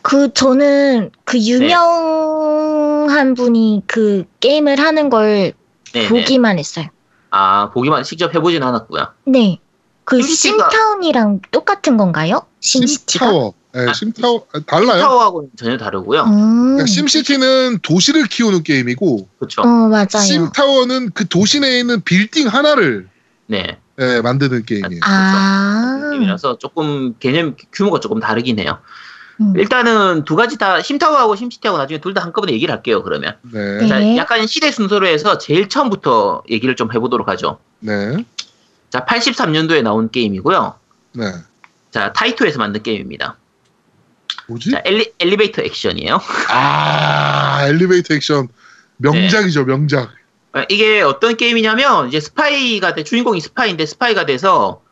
그 저는 그 유명한 분이 그 게임을 하는 걸 네. 보기만 했어요. 아 보기만 직접 해보진 않았고요. 네. 그 SimCity가- 심타운이랑 똑같은 건가요? SimCity가? SimTower. 네, 아, SimTower. 아, 달라요. 타워하고는 전혀 다르고요. 음. 그러니까 SimCity는 도시를 키우는 게임이고 그렇죠. 어 맞아요. SimTower는 그 도시 내에 있는 빌딩 하나를 네. 예, 만드는 게임이에요. 아. 게임이라서 조금 개념 규모가 조금 다르긴 해요. 음. 일단은 두 가지 다 SimTower하고 SimCity하고 나중에 둘 다 한꺼번에 얘기를 할게요. 그러면 네. 네. 자, 약간 시대 순서로 해서 제일 처음부터 얘기를 좀 해보도록 하죠. 네. 자, 83년도에 나온 게임이고요. 네. 자, 타이토에서 만든 게임입니다. 뭐지? 자, 엘리, 엘리베이터 액션이에요. 아 엘리베이터 액션 명작이죠 명작. 어, 이게 어떤 게임이냐면 이제 스파이가 돼 주인공이 스파이인데 스파이가 돼서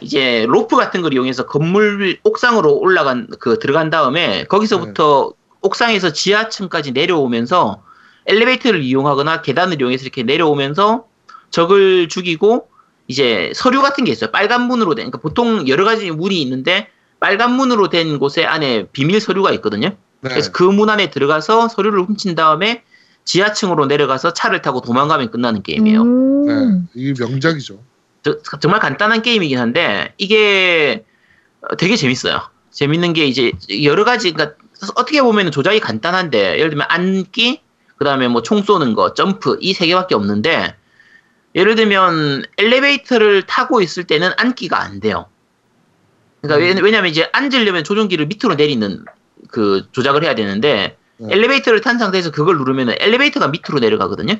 이제 로프 같은 걸 이용해서 건물 옥상으로 올라간 그 들어간 다음에 거기서부터 옥상에서 지하층까지 내려오면서 엘리베이터를 이용하거나 계단을 이용해서 이렇게 내려오면서 적을 죽이고 이제 서류 같은 게 있어요. 빨간 문으로 된 그러니까 보통 여러 가지 문이 있는데 빨간 문으로 된 곳에 안에 비밀 서류가 있거든요. 네. 그래서 그 문 안에 들어가서 서류를 훔친 다음에 지하층으로 내려가서 차를 타고 도망가면 끝나는 게임이에요. 음. 네, 이게 명작이죠. 저- 정말 간단한 게임이긴 한데 이게 어, 되게 재밌어요. 재밌는 게 이제 여러 가지 그러니까 어떻게 보면 조작이 간단한데 예를 들면 앉기 그다음에 뭐 총 쏘는 거 점프 이 세 개밖에 없는데 예를 들면 엘리베이터를 타고 있을 때는 앉기가 안 돼요. 그러니까 왜- 왜냐면 이제 앉으려면 조종기를 밑으로 내리는 그 조작을 해야 되는데 네. 엘리베이터를 탄 상태에서 그걸 누르면 엘리베이터가 밑으로 내려가거든요.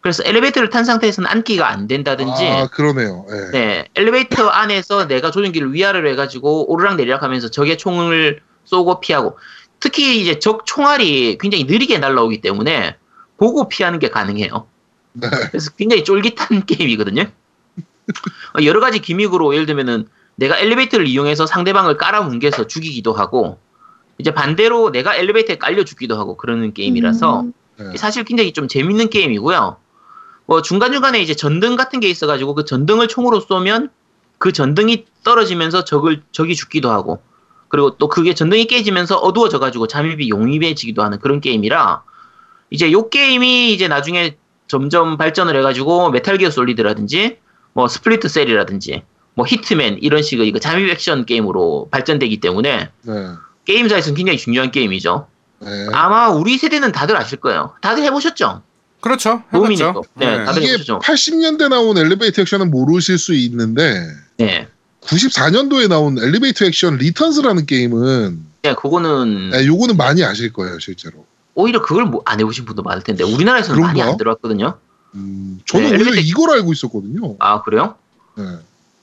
그래서 엘리베이터를 탄 상태에서는 앉기가 안 된다든지 아 그러네요. 네. 네, 엘리베이터 안에서 내가 조종기를 위아래로 해가지고 오르락 내리락 하면서 적의 총을 쏘고 피하고 특히 이제 적 총알이 굉장히 느리게 날라오기 때문에 보고 피하는 게 가능해요. 네. 그래서 굉장히 쫄깃한 게임이거든요. 어, 여러 가지 기믹으로 예를 들면은 내가 엘리베이터를 이용해서 상대방을 깔아뭉개서 죽이기도 하고 이제 반대로 내가 엘리베이터에 깔려 죽기도 하고 그러는 게임이라서 음. 네. 사실 굉장히 좀 재밌는 게임이고요. 뭐 중간중간에 이제 전등 같은 게 있어가지고 그 전등을 총으로 쏘면 그 전등이 떨어지면서 적을, 적이 죽기도 하고 그리고 또 그게 전등이 깨지면서 어두워져가지고 잠입이 용이해지기도 하는 그런 게임이라 이제 요 게임이 이제 나중에 점점 발전을 해가지고 Metal Gear Solid라든지 뭐 Splinter Cell이라든지 뭐 Hitman 이런 식의 이거 잠입 액션 게임으로 발전되기 때문에 네. 게임사에서는 굉장히 중요한 게임이죠. 네. 아마 우리 세대는 다들 아실 거예요. 다들 해보셨죠? 그렇죠. 해봤죠. 네, 다들 이게 해보시죠. 80년대 나온 엘리베이터 액션은 모르실 수 있는데 네. 94년도에 나온 엘리베이터 액션 Returns라는 게임은 네, 그거는 네, 요거는 많이 아실 거예요 실제로. 오히려 그걸 뭐 안 해보신 분도 많을 텐데 우리나라에서는 많이 그런가? 안 들어왔거든요. 음, 저는 네, 오히려 엘리베이터- 이걸 알고 있었거든요. 아 그래요? 네.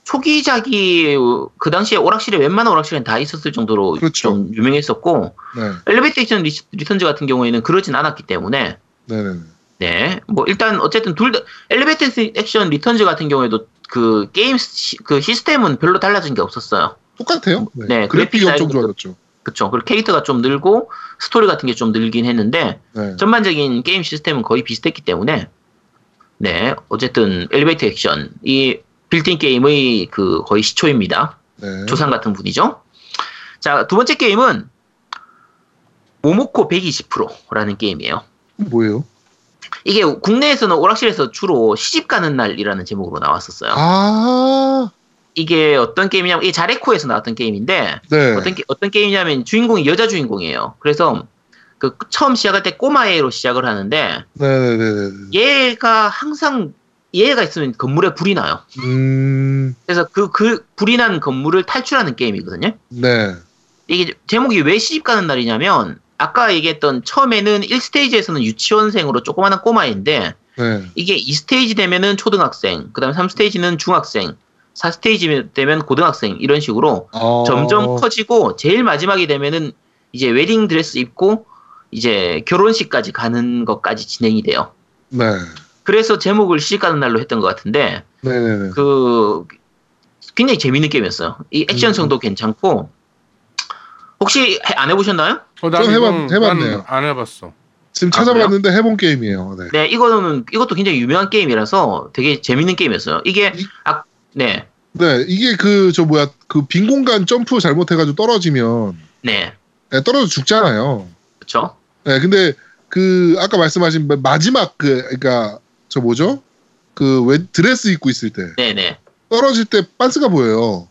초기작이 그 당시에 오락실에 웬만한 오락실엔 다 있었을 정도로 그렇죠. 좀 유명했었고 네. 엘리베이터 액션 리, Returns 같은 경우에는 그러진 않았기 때문에 네, 네. 네, 뭐 일단 어쨌든 둘 다 엘리베이터 액션 리턴즈 같은 경우에도 그 게임 시, 그 시스템은 별로 달라진 게 없었어요. 똑같아요. 네. 네, 그래픽이 그래픽 엄청 좋아졌죠. 그쵸. 그리고 캐릭터가 좀 늘고 스토리 같은 게 좀 늘긴 했는데 네. 전반적인 게임 시스템은 거의 비슷했기 때문에 네 어쨌든 엘리베이터 액션 이 빌딩 게임의 그 거의 시초입니다 네. 조상 같은 분이죠 자 두 번째 게임은 모모코 120%라는 게임이에요 뭐예요? 이게 국내에서는 오락실에서 주로 시집 가는 날이라는 제목으로 나왔었어요 아, 이게 어떤 게임이냐면 이게 자레코에서 나왔던 게임인데 네. 어떤, 게, 어떤 게임이냐면 주인공이 여자 주인공이에요 그래서 그 처음 시작할 때 꼬마애로 시작을 하는데 네, 네, 네, 네. 얘가 항상 얘가 있으면 건물에 불이 나요. 음, 그래서 그, 그 불이 난 건물을 탈출하는 게임이거든요. 네. 이게 제목이 왜 시집 가는 날이냐면 아까 얘기했던 처음에는 1스테이지에서는 유치원생으로 조그마한 꼬마인데 네. 이게 2스테이지 되면은 초등학생, 그 다음에 3스테이지는 중학생, 4스테이지 되면 고등학생 이런 식으로 어, 점점 커지고 제일 마지막이 되면은 이제 웨딩 드레스 입고 이제 결혼식까지 가는 것까지 진행이 돼요. 네. 그래서 제목을 시집 가는 날로 했던 것 같은데 네, 네, 네. 그 굉장히 재밌는 게임이었어요. 이 액션성도 괜찮고 혹시 해- 안 해보셨나요? 어, 난좀 해봤- 해봤네요. 난안 해봤어. 지금 아, 찾아봤는데 해본 게임이에요. 네. 네, 이거는 이것도 굉장히 유명한 게임이라서 되게 재밌는 게임이었어요. 이게 이- 아, 네, 네, 이게 그 저 뭐야 그 빈 공간 점프 잘못해가지고 떨어지면 네, 네, 떨어져 죽잖아요. 그렇죠. 네, 근데 그 아까 말씀하신 마- 마지막 그 그러니까 저 뭐죠? 그 왜 드레스 입고 있을 때 네, 네, 떨어질 때 빤스가 보여요.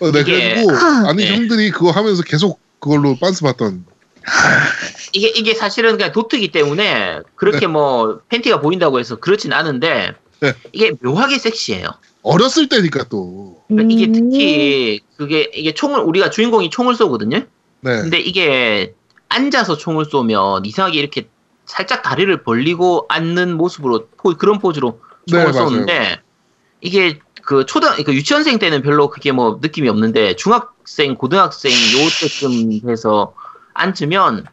어, 네, 이게- 그래가지고 아는 네. 형들이 그거 하면서 계속 그걸로 빤스 봤던. 이게 이게 사실은 그냥 도트기 때문에 그렇게 뭐 팬티가 보인다고 해서 그렇진 않은데 네. 이게 묘하게 섹시해요. 어렸을 때니까 또. 그러니까 이게 음. 특히 그게 이게 총을 우리가 주인공이 총을 쏘거든요. 네. 근데 이게 앉아서 총을 쏘면 이상하게 이렇게 살짝 다리를 벌리고 앉는 모습으로 포- 그런 포즈로 총을 네, 맞아요. 쏘는데 이게 그 초등 그 유치원생 때는 별로 그게 뭐 느낌이 없는데 중학 중학생, 고등학생 요 때쯤 돼서 앉으면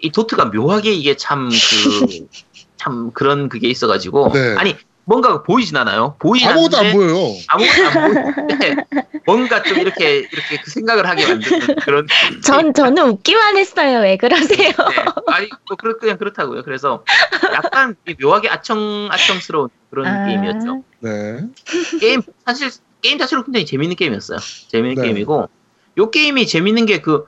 이 도트가 묘하게 이게 참 그 참 그런 그게 있어가지고 네. 아니 뭔가가 보이진 않아요. 보이진 아무것도 안 보여요. 아무것도 안 보이는데 뭔가 좀 이렇게 이렇게 그 생각을 하게 만드는 그런 전 저는 웃기만 했어요. 왜 그러세요? 네. 아니 뭐 그렇 그냥 그렇다고요. 그래서 약간 묘하게 아청 아청스러운 그런 아. 게임이었죠. 네. 게임 사실 게임 자체로 굉장히 재밌는 게임이었어요. 재밌는 네. 게임이고 요 게임이 재밌는 게 그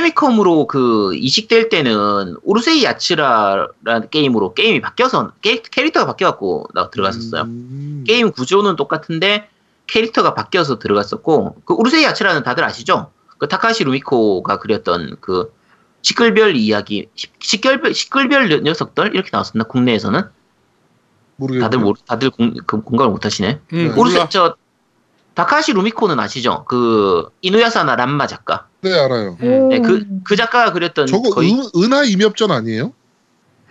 페미컴으로 그 이식될 때는 우르세이 야츠라라는 게임으로 게임이 바뀌어서 게- 캐릭터가 바뀌어갖고 나 들어갔었어요. 음. 게임 구조는 똑같은데 캐릭터가 바뀌어서 들어갔었고 그 우르세이 야츠라는 다들 아시죠? 그 타카시 루미코가 그렸던 그 시끌별 이야기 시- 시끌별 시끌별 녀석들 이렇게 나왔었나 국내에서는 모르겠네요. 다들 모르 다들 공, 그 공감을 못하시네. 음. 우르세 저 다카시 루미코는 아시죠? 그 이누야사나 람마 작가. 네 알아요. 음. 네, 그, 그 작가가 그렸던 저거 거의 은, 은하 임협전 아니에요?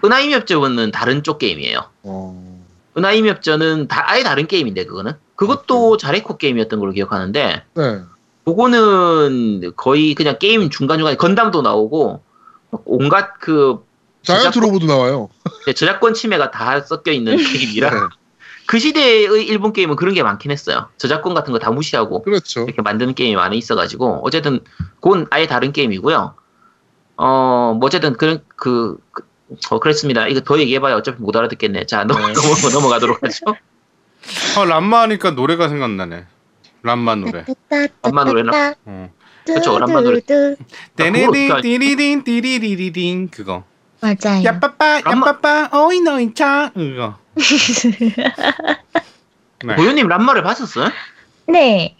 은하 임협전은 다른 쪽 게임이에요. 어. 은하 임협전은 다 아예 다른 게임인데 그거는 그것도 자레코 게임이었던 걸로 기억하는데 네. 그거는 거의 그냥 게임 중간 중간에 건담도 나오고 온갖 그 자이언트 로보도 나와요. 네, 저작권 침해가 다 섞여 있는 게임이라 네. 그 시대의 일본 게임은 그런 게 많긴 했어요. 저작권 같은 거 다 무시하고 그렇죠. 이렇게 만드는 게임이 많이 있어가지고 어쨌든 그건 아예 다른 게임이고요. 어, 뭐 어쨌든 그런 그, 그 어, 그랬습니다. 이거 더 얘기해봐야 어차피 못 알아듣겠네. 자, 넘, 네. 넘어, 넘어가도록 하죠. 어, 람마 하니까 노래가 생각나네. 람마 노래. 람마 노래나? 어. 그쵸, 람마 노래. 알지? 띠리딘 띠리리리딘 그거. 맞아요. 야빠빠 람마- 야빠빠 어이 너이 차 그거. 네. 고현님 람마를 봤었어요? 네,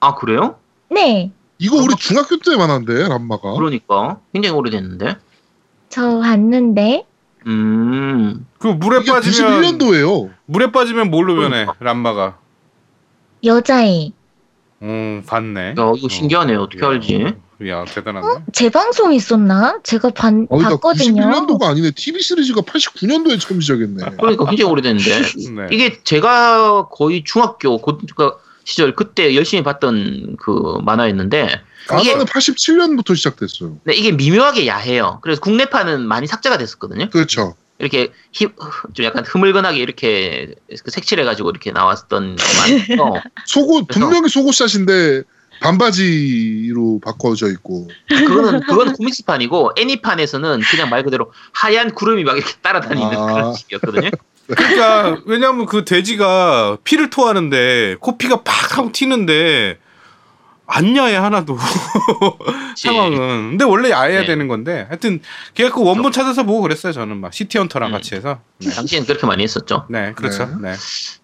아, 그래요? 네. 이거 우리 중학교 때만 한데 람마가. 그러니까. 굉장히 오래됐는데. 저 봤는데 음. 그 물에 이게 빠지면 91년도예요. 물에 빠지면 뭘로 변해? 그러니까. 람마가. 여자애. 음 봤네. 야, 이거 신기하네. 어떻게 야, 알지? 야 대단하네. 재방송 있었나? 제가 반, 어, 나 봤거든요. 91년도가 아니네. TV 시리즈가 89년도에 처음 시작했네. 그러니까 굉장히 오래됐는데. 네. 이게 제가 거의 중학교 고, 그 시절 그때 열심히 봤던 그 만화였는데 이게 만화는 87년부터 시작됐어요. 네, 이게 미묘하게 야해요. 그래서 국내판은 많이 삭제가 됐었거든요. 그렇죠. 이렇게 힘, 좀 약간 흐물건하게 이렇게 그 색칠해가지고 이렇게 나왔던 만화에서 속옷 그래서- 분명히 속옷샷인데 반바지로 바꿔져 있고. 그거는 그건 코믹스판이고 애니판에서는 그냥 말 그대로 하얀 구름이 막 이렇게 따라다니는 아. 그런 식이었거든요. 그러니까 왜냐면 그 돼지가 피를 토하는데 코피가 팍 하고 튀는데 안 야해 하나도 상황은. 근데 원래 야해야 네. 되는 건데 하여튼 걔가 그 원본 찾아서 보고 그랬어요 저는 막 시티헌터랑 음. 같이 해서. 네, 당시에는 그렇게 많이 했었죠. 네 그렇죠. 네. 네.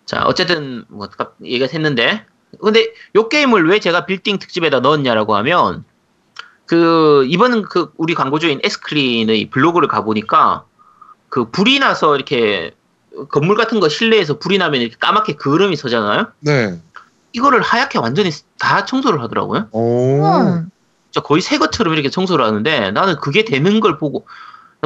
자, 어쨌든 뭐 아까 얘기가 했는데 근데 요 게임을 왜 제가 빌딩 특집에다 넣었냐라고 하면 그 이번은 그 우리 광고주인 에스크린의 블로그를 가 보니까 그 불이 나서 이렇게 건물 같은 거 실내에서 불이 나면 이렇게 까맣게 그름이 서잖아요. 네. 이거를 하얗게 완전히 다 청소를 하더라고요. 오. 음. 진짜 거의 새 것처럼 이렇게 청소를 하는데 나는 그게 되는 걸 보고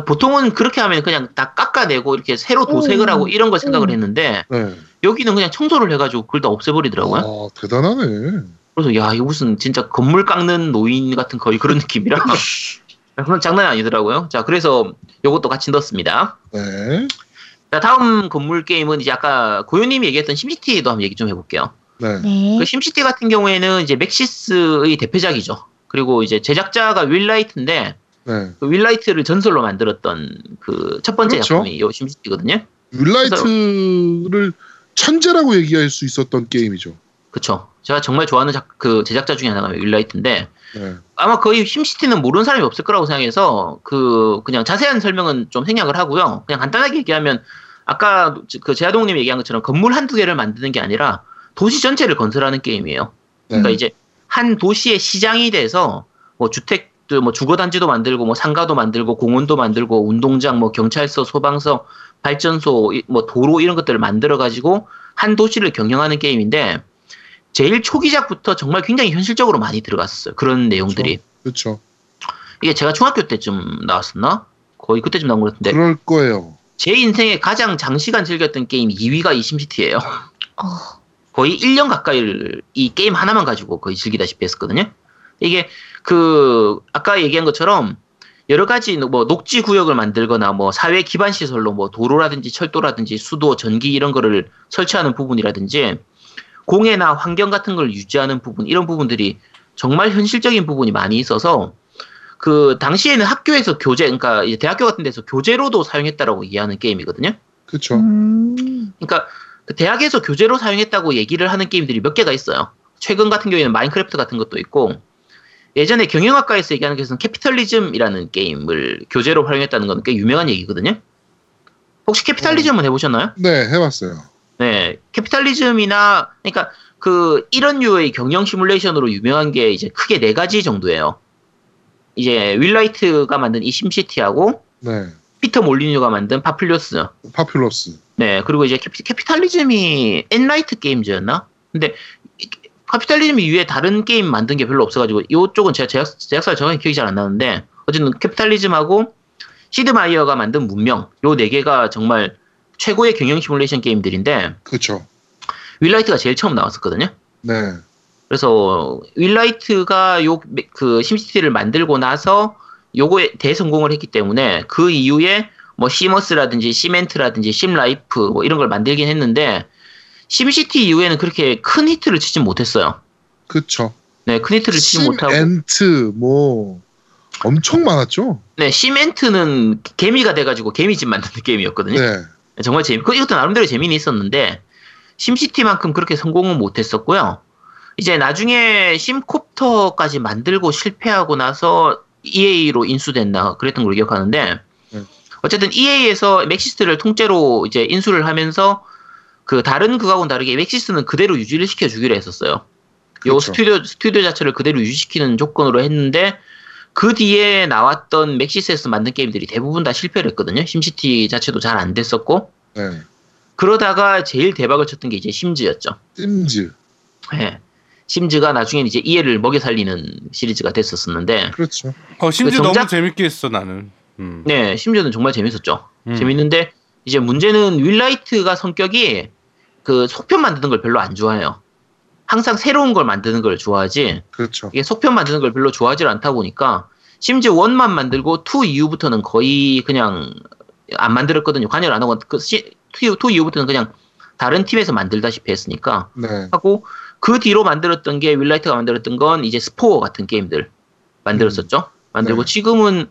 보통은 그렇게 하면 그냥 다 깎아내고 이렇게 새로 도색을 음. 하고 이런 걸 생각을 음. 했는데 네. 여기는 그냥 청소를 해가지고 그걸 다 없애버리더라고요. 아, 대단하네. 그래서 야 이거 무슨 진짜 건물 깎는 노인 같은 거의 그런 느낌이라 그런 장난이 아니더라고요. 자 그래서 요것도 같이 넣었습니다. 네. 자 다음 건물 게임은 이제 아까 고요님이 얘기했던 심시티도 한번 얘기 좀 해볼게요. 네. 네. 그 심시티 같은 경우에는 이제 맥시스의 대표작이죠. 그리고 이제 제작자가 윌라이트인데 네. 그 윌라이트를 전설로 만들었던 그 첫 번째 그렇죠. 작품이 요 심시티거든요. 윌라이트를 천재라고 얘기할 수 있었던 게임이죠. 그쵸. 제가 정말 좋아하는 작, 그 제작자 중에 하나가 윌라이트인데 네. 아마 거의 심시티는 모르는 사람이 없을 거라고 생각해서 그 그냥 자세한 설명은 좀 생략을 하고요. 그냥 간단하게 얘기하면 아까 그 제아동님 얘기한 것처럼 건물 한두 개를 만드는 게 아니라 도시 전체를 건설하는 게임이에요. 네. 그러니까 이제 한 도시의 시장이 돼서 뭐 주택 들뭐 주거 단지도 만들고 뭐 상가도 만들고 공원도 만들고 운동장 뭐 경찰서 소방서 발전소 이- 뭐 도로 이런 것들을 만들어 가지고 한 도시를 경영하는 게임인데 제일 초기작부터 정말 굉장히 현실적으로 많이 들어갔었어요. 그런 내용들이. 그렇죠. 이게 제가 중학교 때쯤 나왔었나? 거의 그때쯤 나온 것 같은데 그럴 거예요. 제 인생에 가장 장시간 즐겼던 게임 2위가 이 심시티예요. 어, 거의 1년 가까이를 이 게임 하나만 가지고 거의 즐기다시피 했었거든요. 이게 그 아까 얘기한 것처럼 여러 가지 뭐 녹지 구역을 만들거나 뭐 사회 기반 시설로 뭐 도로라든지 철도라든지 수도, 전기 이런 거를 설치하는 부분이라든지 공해나 환경 같은 걸 유지하는 부분 이런 부분들이 정말 현실적인 부분이 많이 있어서 그 당시에는 학교에서 교재 그러니까 이제 대학교 같은 데서 교재로도 사용했다라고 이해하는 게임이거든요. 그쵸. 음. 그러니까 그 대학에서 교재로 사용했다고 얘기를 하는 게임들이 몇 개가 있어요. 최근 같은 경우에는 마인크래프트 같은 것도 있고 예전에 경영학과에서 얘기하는 것은 캐피털리즘이라는 게임을 교재로 활용했다는 건 꽤 유명한 얘기거든요. 혹시 캐피탈리즘은 해보셨나요? 네, 해봤어요. 네, 캐피탈리즘이나 그러니까 그 이런 류의 경영 시뮬레이션으로 유명한 게 이제 크게 네 가지 정도예요. 이제 윌라이트가 만든 이 심시티하고 네. 피터 몰리뉴가 만든 파퓰러스. 파퓰러스. 네, 그리고 이제 캐피, 캐피탈리즘이 엔라이트 게임즈였나? 근데 이- 카피탈리즘 이후에 다른 게임 만든 게 별로 없어가지고 이쪽은 제가 제작, 제작사를 정확히 기억이 잘 안 나는데 어쨌든 캐피탈리즘하고 시드마이어가 만든 문명 요 네 개가 정말 최고의 경영 시뮬레이션 게임들인데 그쵸. 윌라이트가 제일 처음 나왔었거든요. 네. 그래서 윌라이트가 요 그 심시티를 만들고 나서 요거에 대성공을 했기 때문에 그 이후에 뭐 심어스라든지 심앤트라든지 심라이프 뭐 이런 걸 만들긴 했는데 심시티 이후에는 그렇게 큰 히트를 치진 못했어요. 그쵸. 네, 큰 히트를 치지 못하고 앤트 뭐 엄청 많았죠. 네, 심앤트는 개미가 돼가지고 개미집 만드는 게임이었거든요. 네. 정말 재미, 그 이것도 나름대로 재미는 있었는데, 심시티만큼 그렇게 성공은 못했었고요. 이제 나중에 심콥터까지 만들고 실패하고 나서 EA로 인수됐나 그랬던 걸 기억하는데, 네. 어쨌든 EA에서 맥시스를 통째로 이제 인수를 하면서 그 다른 그하고는 다르게 맥시스는 그대로 유지를 시켜주기로 했었어요. 요 그렇죠. 스튜디오, 스튜디오 자체를 그대로 유지시키는 조건으로 했는데, 그 뒤에 나왔던 맥시스에서 만든 게임들이 대부분 다 실패를 했거든요. 심시티 자체도 잘 안 됐었고. 네. 그러다가 제일 대박을 쳤던 게 이제 심즈였죠. 심즈. 예. 심즈가 나중에 이제 EA를 먹여 살리는 시리즈가 됐었었는데, 그렇죠. 어, 심지어 그 정작- 너무 재밌게 했어 나는. 음. 네, 심즈는 정말 재밌었죠. 음. 재밌는데, 이제 문제는 윌라이트가 성격이 그 속편 만드는 걸 별로 안 좋아해요. 항상 새로운 걸 만드는 걸 좋아하지, 그렇죠. 이게 속편 만드는 걸 별로 좋아하지 않다 보니까 심즈 one만 만들고 two 이후부터는 거의 그냥 안 만들었거든요. 관여를 안 하고 그 시, two, two 이후부터는 그냥 다른 팀에서 만들다시피 했으니까 네. 하고 그 뒤로 만들었던 게 윌라이트가 만들었던 건 이제 스포어 같은 게임들 만들었었죠. 만들고 네. 지금은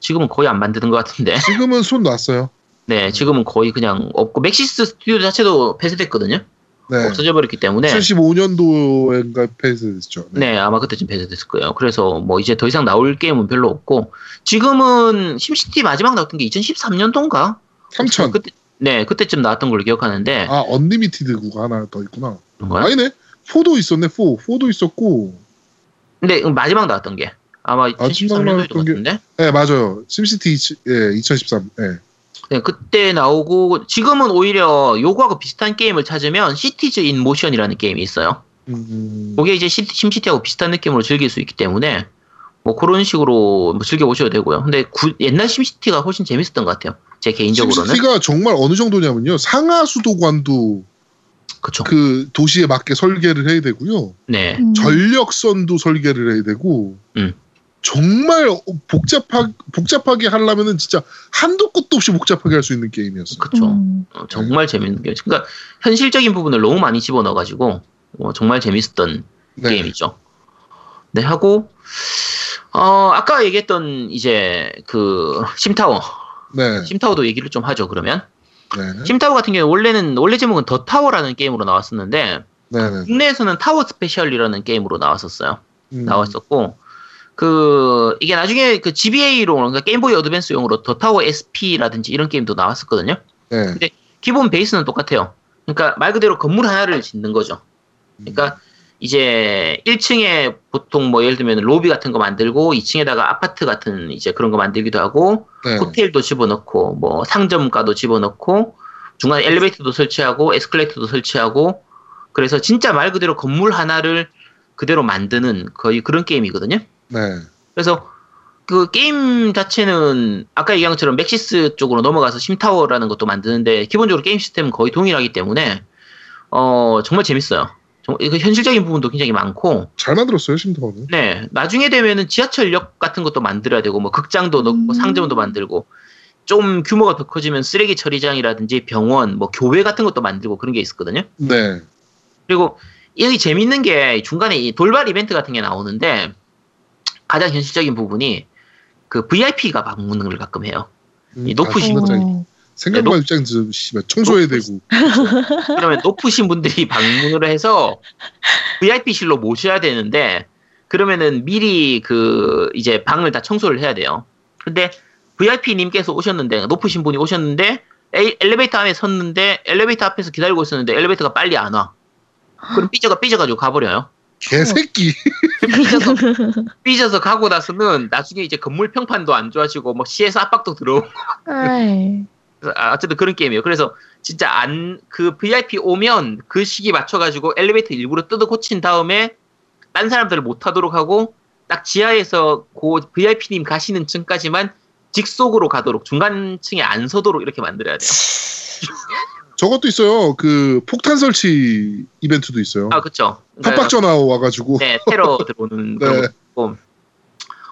지금은 거의 안 만드는 것 같은데. 지금은 손 놨어요. 네, 지금은 거의 그냥 없고 맥시스 스튜디오 자체도 폐쇄됐거든요. 네. 없어져 버렸기 때문에 75년도인가 폐쇄됐죠. 네, 아마 그때쯤 폐쇄됐을 거예요. 그래서 뭐 이제 더 이상 나올 게임은 별로 없고 지금은 심시티 마지막 나왔던 게 2013년도인가? 3000. 그때 네, 그때쯤 나왔던 걸로 기억하는데 아, 언리미티드구가 하나 더 있구나. 그런가요? 아니네. 4도 있었네. 4. 4도 있었고. 근데 마지막 나왔던 게 아마 마지막 2013년도였던 것 나왔던 게- 같은데. 네, 맞아요. 심시티 이치- 예, 2013. 예. 네, 그때 나오고 지금은 오히려 요거하고 비슷한 게임을 찾으면 시티즈 인 모션이라는 게임이 있어요. 음, 그게 이제 시, 심시티하고 비슷한 느낌으로 즐길 수 있기 때문에 뭐 그런 식으로 뭐 즐겨 보셔도 되고요. 근데 구- 옛날 심시티가 훨씬 재밌었던 것 같아요. 제 개인적으로는. 심시티가 정말 어느 정도냐면요. 상하 수도관도 그쵸. 그 도시에 맞게 설계를 해야 되고요. 네. 음. 전력선도 설계를 해야 되고. 음. 정말 복잡하, 복잡하게 하려면은 진짜 한도 끝도 없이 복잡하게 할 수 있는 게임이었어요. 그쵸. 음. 어, 정말 재밌는 게임. 그러니까 현실적인 부분을 너무 많이 집어넣어가지고 어, 정말 재밌었던 네. 게임이죠. 네 하고 어 아까 얘기했던 이제 그 심타워, 네. 심타워도 얘기를 좀 하죠. 그러면 네. 심타워 같은 경우는 원래는 원래 제목은 더 타워라는 게임으로 나왔었는데 네. 네. 국내에서는 타워 스페셜이라는 게임으로 나왔었어요. 음, 나왔었고 그 이게 나중에 그 GBA로 그러니까 게임보이 어드밴스용으로 더 타워 SP라든지 이런 게임도 나왔었거든요. 네. 기본 베이스는 똑같아요. 그러니까 말 그대로 건물 하나를 짓는 거죠. 그러니까 이제 1층에 보통 뭐 예를 들면 로비 같은 거 만들고 2층에다가 아파트 같은 이제 그런 거 만들기도 하고 네. 호텔도 집어넣고 뭐 상점가도 집어넣고 중간에 엘리베이터도 설치하고 에스컬레이터도 설치하고 그래서 진짜 말 그대로 건물 하나를 그대로 만드는 거의 그런 게임이거든요. 네. 그래서 그 게임 자체는 아까 얘기한 것처럼 맥시스 쪽으로 넘어가서 심타워라는 것도 만드는데 기본적으로 게임 시스템은 거의 동일하기 때문에 어 정말 재밌어요. 정- 이거 현실적인 부분도 굉장히 많고 잘 만들었어요 심타워는. 네 나중에 되면은 지하철역 같은 것도 만들어야 되고 뭐 극장도 넣고 음. 상점도 만들고 좀 규모가 더 커지면 쓰레기 처리장이라든지 병원 뭐 교회 같은 것도 만들고 그런 게 있었거든요. 네. 그리고 여기 재밌는 게 중간에 이 돌발 이벤트 같은 게 나오는데 가장 현실적인 부분이 그 VIP가 방문을 가끔 해요. 음, 이 높으신 아, 진짜 어. 생각만 입장에서 씨발 청소해야 되고. 그러면 높으신 분들이 방문을 해서 VIP실로 모셔야 되는데 그러면은 미리 그 이제 방을 다 청소를 해야 돼요. 근데 VIP님께서 오셨는데 높으신 분이 오셨는데 에- 엘리베이터 안에 섰는데 엘리베이터 앞에서 기다리고 있었는데 엘리베이터가 빨리 안 와. 그럼 삐져가 삐져가지고 가버려요. 개새끼. 삐져서, 삐져서 가고 나서는 나중에 이제 건물 평판도 안 좋아지고 뭐 시에서 압박도 들어오고 아, 어쨌든 그런 게임이에요. 그래서 진짜 안 그 VIP 오면 그 시기 맞춰가지고 엘리베이터 일부러 뜯어 고친 다음에 딴 사람들을 못 타도록 하고 딱 지하에서 그 VIP님 가시는 층까지만 직속으로 가도록 중간 층에 안 서도록 이렇게 만들어야 돼요. 저것도 있어요. 그 폭탄 설치 이벤트도 있어요. 아 그쵸. 협박 전화 와가지고. 네 테러 들어오는 그런 네. 것도 있고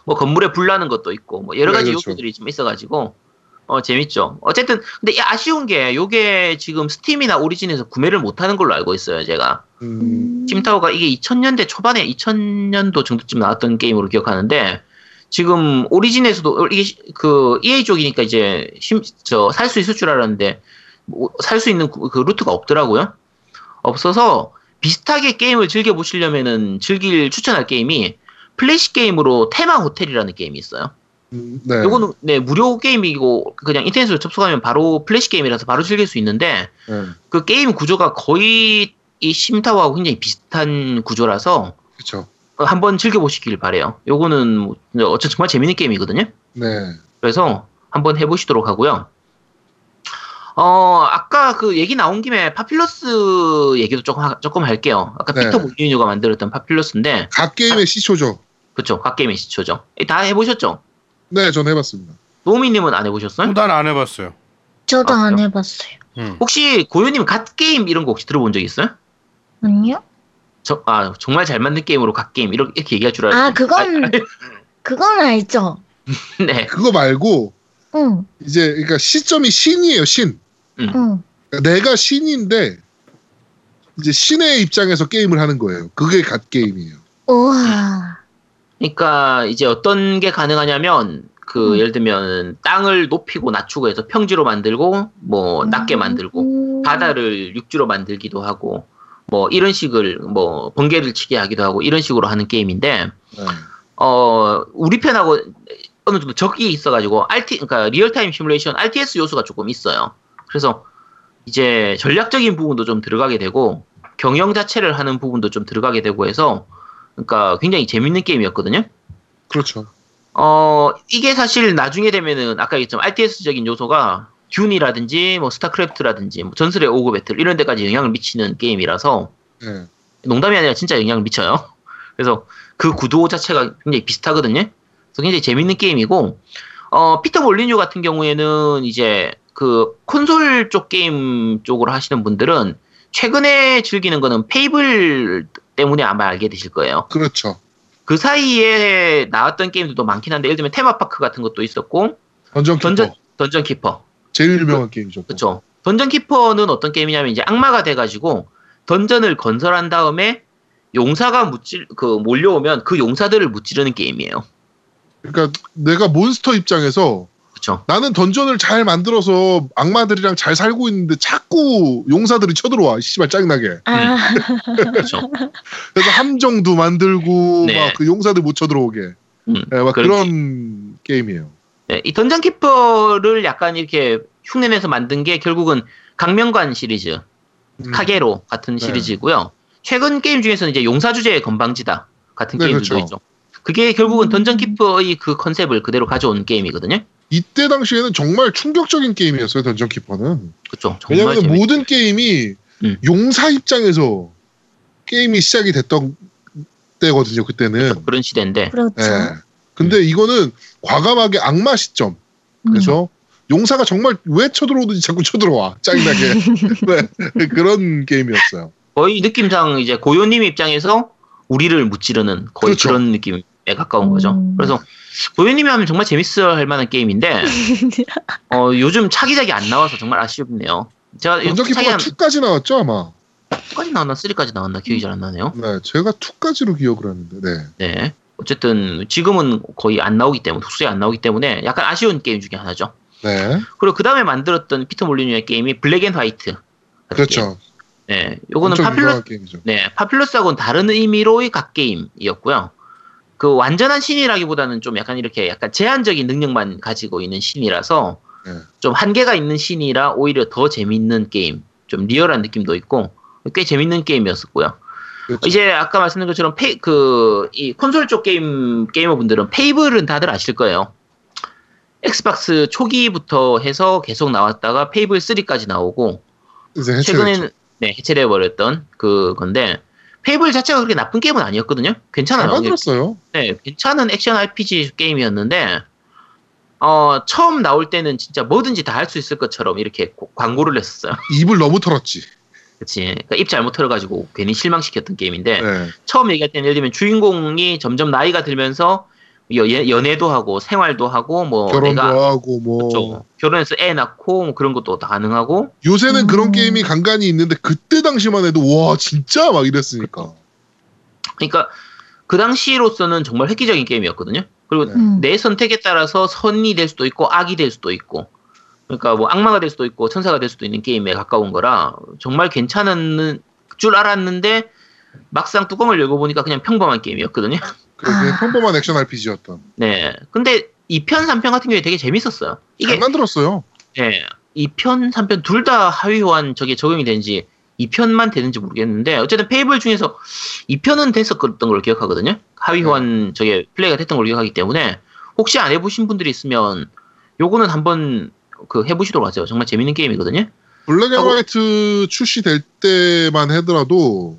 뭐 건물에 불 나는 것도 있고 뭐 여러 네, 가지 그렇죠. 요소들이 좀 있어가지고 어 재밌죠. 어쨌든 근데 이 아쉬운 게 요게 지금 스팀이나 오리진에서 구매를 못하는 걸로 알고 있어요 제가. 음, 찜타워가 이게 2000년대 초반에 2000년도 정도쯤 나왔던 게임으로 기억하는데 지금 오리진에서도 이게 시- 그 EA 쪽이니까 이제 저살 수 있을 줄 알았는데 살 수 있는 그, 그 루트가 없더라고요. 없어서 비슷하게 게임을 즐겨 보시려면은 즐길 추천할 게임이 플래시 게임으로 테마 호텔이라는 게임이 있어요. 음, 네. 요거는 네 무료 게임이고 그냥 인터넷으로 접속하면 바로 플래시 게임이라서 바로 즐길 수 있는데 네. 그 게임 구조가 거의 이 심타워하고 굉장히 비슷한 구조라서 그렇죠. 어, 한번 즐겨 보시길 바래요. 요거는 뭐 어쨌든 정말 재밌는 게임이거든요. 네. 그래서 한번 해보시도록 하고요. 어 아까 그 얘기 나온 김에 Populous 얘기도 조금 하- 조금 할게요. 아까 네. 피터 몰리뉴가 만들었던 Populous인데 god 게임의 시초죠. 그쵸 god 게임의 시초죠. 다 해보셨죠? 네, 전 해봤습니다. 노미님은 안 해보셨어요? 난 안 해봤어요. 저도 아, 안? 해봤어요. 음. 혹시 고요님 god 게임 이런 거 혹시 들어본 적 있어요? 아니요? 저, 아 정말 잘 만든 게임으로 갓 게임 이렇게, 이렇게 얘기할 줄 아, 알았어요. 그건, 그건 알죠. 네. 그거 말고 응, 이제 그러니까 시점이 신이에요, 신. 응. 그러니까 내가 신인데 이제 신의 입장에서 게임을 하는 거예요. 그게 갓 게임이에요. 우와. 그러니까 이제 어떤 게 가능하냐면 그 음. 예를 들면 땅을 높이고 낮추고 해서 평지로 만들고 뭐 낮게 만들고 음. 바다를 육지로 만들기도 하고 뭐 이런 식을 뭐 번개를 치게 하기도 하고 이런 식으로 하는 게임인데 네. 어 우리 편하고 어느 정도 적이 있어가지고 RT 그러니까 real-time 시뮬레이션 RTS 요소가 조금 있어요. 그래서 이제 전략적인 부분도 좀 들어가게 되고 경영 자체를 하는 부분도 좀 들어가게 되고 해서 그러니까 굉장히 재밌는 게임이었거든요. 그렇죠. 어, 이게 사실 나중에 되면은 아까 얘기했지만 RTS적인 요소가 Dune이라든지 뭐 StarCraft라든지 뭐 전설의 Ogre Battle 이런 데까지 영향을 미치는 게임이라서 네. 농담이 아니라 진짜 영향을 미쳐요. 그래서 그 구도 자체가 굉장히 비슷하거든요. 그래서 굉장히 재밌는 게임이고 어, 피터 몰리뉴 같은 경우에는 이제 그 콘솔 쪽 게임 쪽으로 하시는 분들은 최근에 즐기는 거는 Fable 때문에 아마 알게 되실 거예요. 그렇죠. 그 사이에 나왔던 게임들도 많긴 한데 예를 들면 Theme Park 같은 것도 있었고 Dungeon Keeper. Dungeon Dungeon Keeper 제일 유명한 게임이죠. 또. 그렇죠 Dungeon Keeper는 어떤 게임이냐면 이제 악마가 돼 가지고 던전을 건설한 다음에 용사가 무찔 그 몰려오면 그 용사들을 무찌르는 게임이에요 그러니까 내가 몬스터 입장에서 그렇죠 나는 던전을 잘 만들어서 악마들이랑 잘 살고 있는데 자꾸 용사들이 쳐들어와. 씨발 짜증나게. 아, 그렇죠 그래서 함정도 만들고 네. 막그 용사들 못 쳐들어오게. 음, 네, 막 그런 그런 게 임이에요. 네, 이 던전 키퍼를 약간 이렇게 흉내내서 만든 게 결국은 강명관 시리즈 음. 카게로 같은 네. 시리즈고요. 최근 게임 중에서는 이제 용사 주제의 건방지다 같은 네, 게임들도 그렇죠. 있죠. 그게 결국은 던전 키퍼의 그 컨셉을 그대로 가져온 게임이거든요. 이때 당시에는 정말 충격적인 게임이었어요. 던전 키퍼는. 그렇죠. 왜냐하면 재밌... 모든 게임이 음. 용사 입장에서 게임이 시작이 됐던 때거든요. 그때는. 그런 시대인데 그렇죠. 예. 근데 이거는 과감하게 악마 시점. 음. 그래서 용사가 정말 왜 쳐들어오든지 자꾸 쳐들어와. 짜증나게. 네, 그런 게임이었어요. 거의 느낌상 이제 고요님 입장에서 우리를 무찌르는 거의 그렇죠. 그런 느낌에 가까운 거죠. 음. 그래서 고요님이 하면 정말 재밌어 할 만한 게임인데 어, 요즘 차기작이 안 나와서 정말 아쉽네요. 제가 한 2까지 나왔죠 아마. 2까지 나왔나 3까지 나왔나 기억이 잘 안 나네요. 네, 제가 2까지로 기억을 하는데. 네. 네. 어쨌든 지금은 거의 안 나오기 때문에 독수리 안 나오기 때문에 약간 아쉬운 게임 중에 하나죠. 네. 그리고 그 다음에 만들었던 피터 몰리뉴의 게임이 Black and White. 같은 게임. 그렇죠. 네. 요거는 Popul. 네, Populous하고는 다른 의미로의 god 게임이었고요. 그 완전한 신이라기보다는 좀 약간 이렇게 약간 제한적인 능력만 가지고 있는 신이라서 네. 좀 한계가 있는 신이라 오히려 더 재밌는 게임, 좀 리얼한 느낌도 있고 꽤 재밌는 게임이었었고요. 그렇죠. 이제 아까 말씀드린 것처럼 페이 그 이 콘솔 쪽 게임 게이머 분들은 Fable은 다들 아실 거예요. Xbox 초기부터 해서 계속 나왔다가 Fable 3까지 나오고. 최근에는 네, 해체돼 버렸던 그 건데 Fable 자체가 그렇게 나쁜 게임은 아니었거든요. 잘 괜찮아요. 만들었어요. 네, 괜찮은 액션 RPG 게임이었는데 어, 처음 나올 때는 진짜 뭐든지 다 할 수 있을 것처럼 이렇게 고- 광고를 했었어요. 입을 너무 털었지. 그치. 그러니까 입 잘못 털어가지고 괜히 실망시켰던 게임인데 네. 처음 얘기할 때는 예를 들면 주인공이 점점 나이가 들면서 여- 예- 연애도 하고 생활도 하고 뭐 결혼도 내가 하고 뭐 그렇죠. 결혼해서 애 낳고 뭐 그런 것도 다 가능하고 요새는 음. 그런 게임이 간간히 있는데 그때 당시만 해도 와 진짜 막 이랬으니까. 그러니까 그 당시로서는 정말 획기적인 게임이었거든요. 그리고 네. 음. 내 선택에 따라서 선이 될 수도 있고 악이 될 수도 있고 그러니까 뭐 악마가 될 수도 있고 천사가 될 수도 있는 게임에 가까운 거라 정말 괜찮은 줄 알았는데 막상 뚜껑을 열고 보니까 그냥 평범한 게임이었거든요. 그게 아. 평범한 액션 RPG였던. 네. 근데 2편, 3편 같은 경우에 되게 재밌었어요. 잘 이게 만들었어요. 네. 2편, 3편 둘 다 하위 호환 저게 적용이 되는지 2편만 되는지 모르겠는데 어쨌든 Fable 중에서 2편은 됐었던 걸로 기억하거든요. 하위 네. 호환 저게 플레이가 됐던 걸로 기억하기 때문에 혹시 안 해보신 분들이 있으면 요거는 한번 그 해보시도록 하세요. 정말 재밌는 게임이거든요. Black and White 출시될 때만 하더라도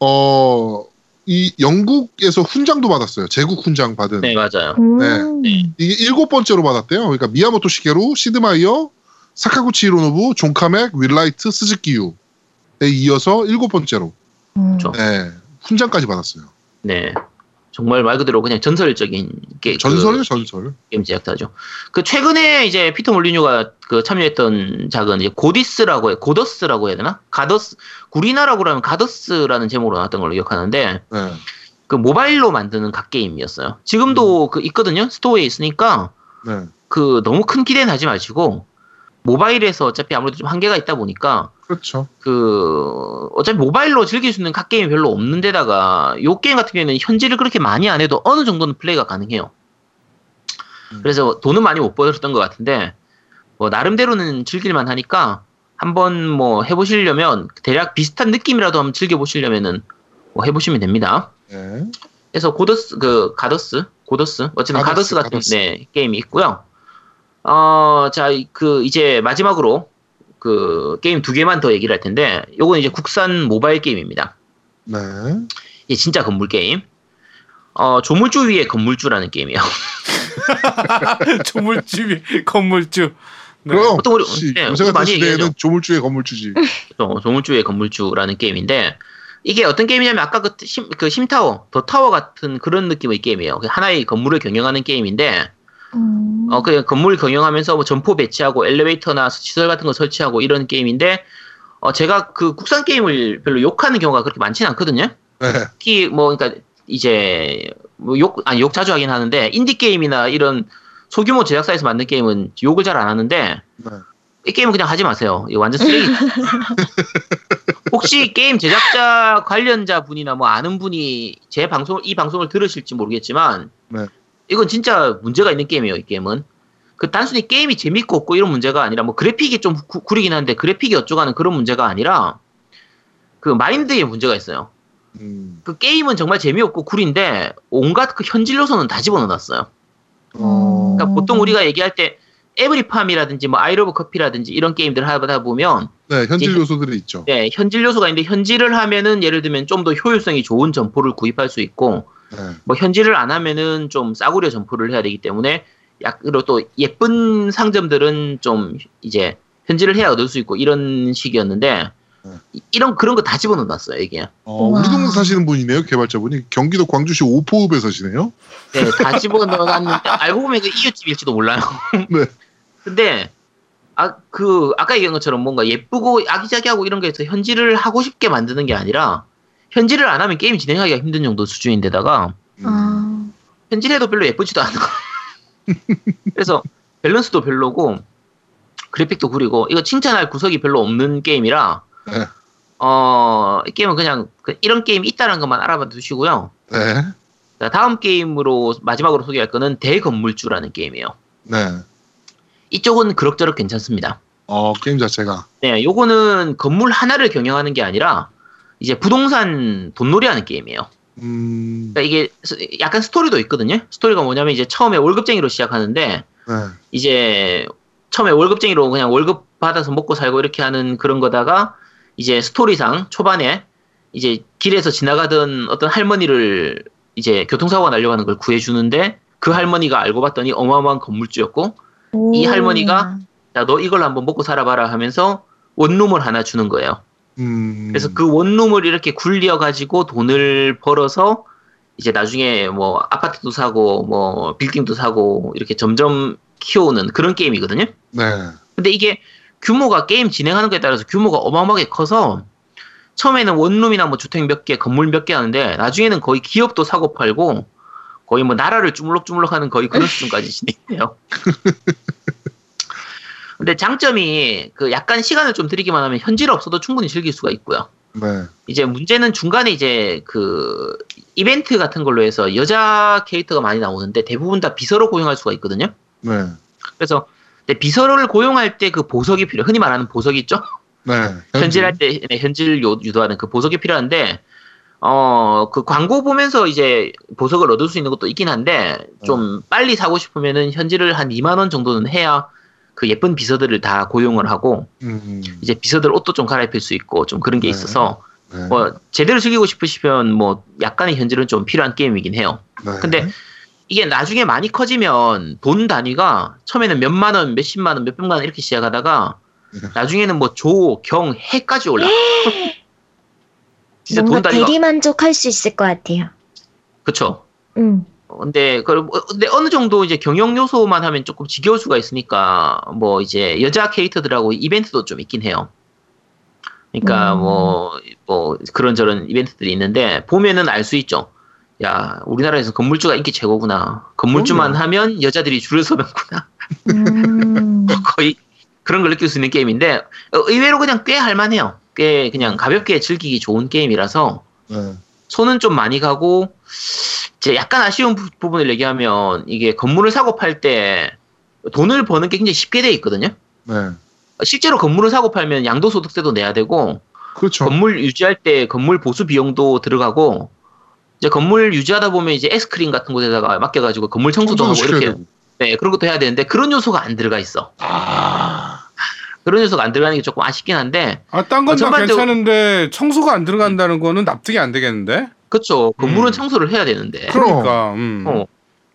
어. 이 영국에서 훈장도 받았어요. 제국 훈장 받은. 네, 맞아요. 음. 네. 이게 일곱 번째로 받았대요. 그러니까 미야모토 시게루, 시드 마이어, 사카구치 히로노부, 존 카맥, 윌 라이트, 스즈키 유에 이어서 일곱 번째로 음. 그렇죠. 네, 훈장까지 받았어요. 네. 정말 말 그대로 그냥 전설적인 게 전설이요, 전설. 게임 제작자죠. 그 최근에 이제 피터 몰리뉴가 그 참여했던 작은 이제 Godus라고 해, Godus라고 해야 되나? Godus, 구리나라고 하면 Godus라는 제목으로 나왔던 걸로 기억하는데 네. 그 모바일로 만드는 god 게임이었어요. 지금도 그 있거든요. 스토어에 있으니까 네. 그 너무 큰 기대는 하지 마시고 모바일에서 어차피 아무래도 좀 한계가 있다 보니까 그렇죠. 그 어차피 모바일로 즐길 수 있는 god 게임이 별로 없는 데다가 요 게임 같은 경우에는 현질을 그렇게 많이 안 해도 어느 정도는 플레이가 가능해요. 음. 그래서 돈은 많이 못 벌었던 것 같은데 뭐 나름대로는 즐길만 하니까 한번 뭐 해보시려면 대략 비슷한 느낌이라도 한번 즐겨보시려면은 뭐 해보시면 됩니다. 네. 그래서 고더스 그 가더스 고더스 어쨌든 가더스, 가더스, 같은 가더스. 네, 게임이 있고요. 어 자 그 이제 마지막으로 그 게임 두 개만 더 얘기를 할 텐데 요건 이제 국산 모바일 게임입니다. 네. 이게 진짜 건물 게임. 어 조물주 위에 건물주라는 게임이에요. 조물주 위- 건물주. 네. 그럼 보통 우리- 씨, 네, 요새 같은 많이 시대에는 얘기하죠. 조물주의 건물주지. 어, 조물주 위에 건물주라는 게임인데 이게 어떤 게임이냐면 아까 그, 심, 그 심타워, 더 타워 같은 그런 느낌의 게임이에요. 그 하나의 건물을 경영하는 게임인데 음. 어, 그 건물 경영하면서 뭐 점포 배치하고 엘리베이터나 시설 같은 거 설치하고 이런 게임인데, 어, 제가 그 국산 게임을 별로 욕하는 경우가 그렇게 많지는 않거든요. 네. 특히 뭐, 그러니까 이제, 뭐 욕, 아니, 욕 자주 하긴 하는데, 인디 게임이나 이런 소규모 제작사에서 만든 게임은 욕을 잘 안 하는데, 네. 이 게임은 그냥 하지 마세요. 이거 완전 쓰레기. 혹시 게임 제작자 관련자 분이나 뭐 아는 분이 제 방송을, 이 방송을 들으실지 모르겠지만, 네. 이건 진짜 문제가 있는 게임이에요, 이 게임은. 그 단순히 게임이 재밌고 없고 이런 문제가 아니라 뭐 그래픽이 좀 구, 구리긴 한데 그래픽이 어쩌고 하는 그런 문제가 아니라 그 마인드에 문제가 있어요. 음. 그 게임은 정말 재미없고 구린데 온갖 그 현질 요소는 다 집어넣어놨어요. 어. 그러니까 보통 우리가 얘기할 때 에브리팜이라든지 뭐 아이러브 커피라든지 이런 게임들 하다 보면 네, 현질 요소들이 있죠. 네, 현질 요소가 있는데 현질을 하면은 예를 들면 좀 더 효율성이 좋은 점포를 구입할 수 있고 네. 뭐 현질을 안 하면은 좀 싸구려 점포를 해야 되기 때문에 약 그리고 또 예쁜 상점들은 좀 이제 현질을 해야 얻을 수 있고 이런 식이었는데 네. 이- 이런 그런 거 다 집어넣어놨어요 이게. 어. 우리 동네 사시는 분이네요, 개발자분이. 경기도 광주시 오포읍에 사시네요. 네, 다 집어넣어놨는데 알고 보면 그 이웃집일지도 몰라요. 네. 근데 아 그 아까 얘기한 것처럼 뭔가 예쁘고 아기자기하고 이런 거에서 현질을 하고 싶게 만드는 게 아니라 현질을 안 하면 게임이 진행하기가 힘든 정도 수준인데다가 음. 아, 현질해도 별로 예쁘지도 않고 그래서 밸런스도 별로고 그래픽도 구리고 이거 칭찬할 구석이 별로 없는 게임이라 네. 어, 이 게임은 그냥 그 이런 게임이 있다는 것만 알아봐 두시고요. 네. 자, 다음 게임으로 마지막으로 소개할 거는 대건물주라는 게임이에요. 네. 이쪽은 그럭저럭 괜찮습니다. 어, 게임 자체가. 네, 요거는 건물 하나를 경영하는 게 아니라 이제 부동산 돈놀이 하는 게임이에요. 음, 그러니까 이게 스- 약간 스토리도 있거든요. 스토리가 뭐냐면 이제 처음에 월급쟁이로 시작하는데 네. 이제 처음에 월급쟁이로 그냥 월급 받아서 먹고 살고 이렇게 하는 그런 거다가 이제 스토리상 초반에 이제 길에서 지나가던 어떤 할머니를 이제 교통사고가 하는 걸 구해주는데 그 할머니가 알고 봤더니 어마어마한 건물주였고 이 오. 할머니가 자네 이걸 한번 먹고 살아봐라 하면서 원룸을 하나 주는 거예요. 음. 그래서 그 원룸을 이렇게 굴려 가지고 돈을 벌어서 이제 나중에 뭐 아파트도 사고 뭐 빌딩도 사고 이렇게 점점 키워오는 그런 게임이거든요. 네. 근데 이게 규모가 게임 진행하는 거에 따라서 규모가 어마어마하게 커서 처음에는 원룸이나 뭐 주택 몇 개, 건물 몇 개 하는데 나중에는 거의 기업도 사고 팔고 거의 뭐 나라를 주물럭주물럭 하는 거의 그런 수준까지 진행해요. 근데 장점이 그 약간 시간을 좀 들이기만 하면 현질 없어도 충분히 즐길 수가 있고요. 네. 이제 문제는 중간에 이제 그 이벤트 같은 걸로 해서 여자 캐릭터가 많이 나오는데 대부분 다 비서로 고용할 수가 있거든요. 네. 그래서 근데 비서를 고용할 때 그 보석이 필요, 흔히 말하는 보석이 있죠? 네. 현질할 때 네, 현질 요- 유도하는 그 보석이 필요한데 어 그 광고 보면서 이제 보석을 얻을 수 있는 것도 있긴 한데 좀 빨리 사고 싶으면은 현질을 한 2만 원 정도는 해야 그 예쁜 비서들을 다 고용을 하고 음. 이제 비서들 옷도 좀 갈아입힐 수 있고 좀 그런 게 네. 있어서 네. 뭐 제대로 즐기고 싶으시면 뭐 약간의 현질은 좀 필요한 게임이긴 해요. 네. 근데 이게 나중에 많이 커지면 돈 단위가 처음에는 몇만 원, 몇십만 원, 몇백만 원 이렇게 시작하다가 네. 나중에는 뭐 조, 경, 해까지 올라. 진짜 돈 뭔가 단위가 대리 만족할 수 있을 것 같아요. 그쵸. 음. 어, 근데 그 어, 근데 어느 정도 이제 경영 요소만 하면 조금 지겨울 수가 있으니까 뭐 이제 여자 캐릭터들하고 이벤트도 좀 있긴 해요. 그러니까 음. 뭐뭐 그런저런 이벤트들이 있는데 보면은 알 수 있죠. 야 우리나라에서 건물주가 인기 최고구나. 건물주만 그럼요. 하면 여자들이 줄을 서는구나. 음. 거의 그런 걸 느낄 수 있는 게임인데 어, 의외로 그냥 꽤 할만해요. 꽤 그냥 가볍게 즐기기 좋은 게임이라서 네. 손은 좀 많이 가고 이제 약간 아쉬운 부- 부분을 얘기하면 이게 건물을 사고 팔 때 돈을 버는 게 굉장히 쉽게 돼 있거든요. 네. 실제로 건물을 사고 팔면 양도소득세도 내야 되고 그렇죠. 건물 유지할 때 건물 보수 비용도 들어가고 이제 건물 유지하다 보면 이제 엑스크린 같은 곳에다가 맡겨가지고 건물 청소도 하고 이렇게 되고. 네 그런 것도 해야 되는데 그런 요소가 안 들어가 있어. 아. 그런 요소가 안 들어가는 게 조금 아쉽긴 한데 아, 딴건 어, 전반적으로- 괜찮은데 청소가 안 들어간다는 거는 납득이 안 되겠는데? 그쵸 건물은 음. 청소를 해야 되는데 그러니까. 음. 어.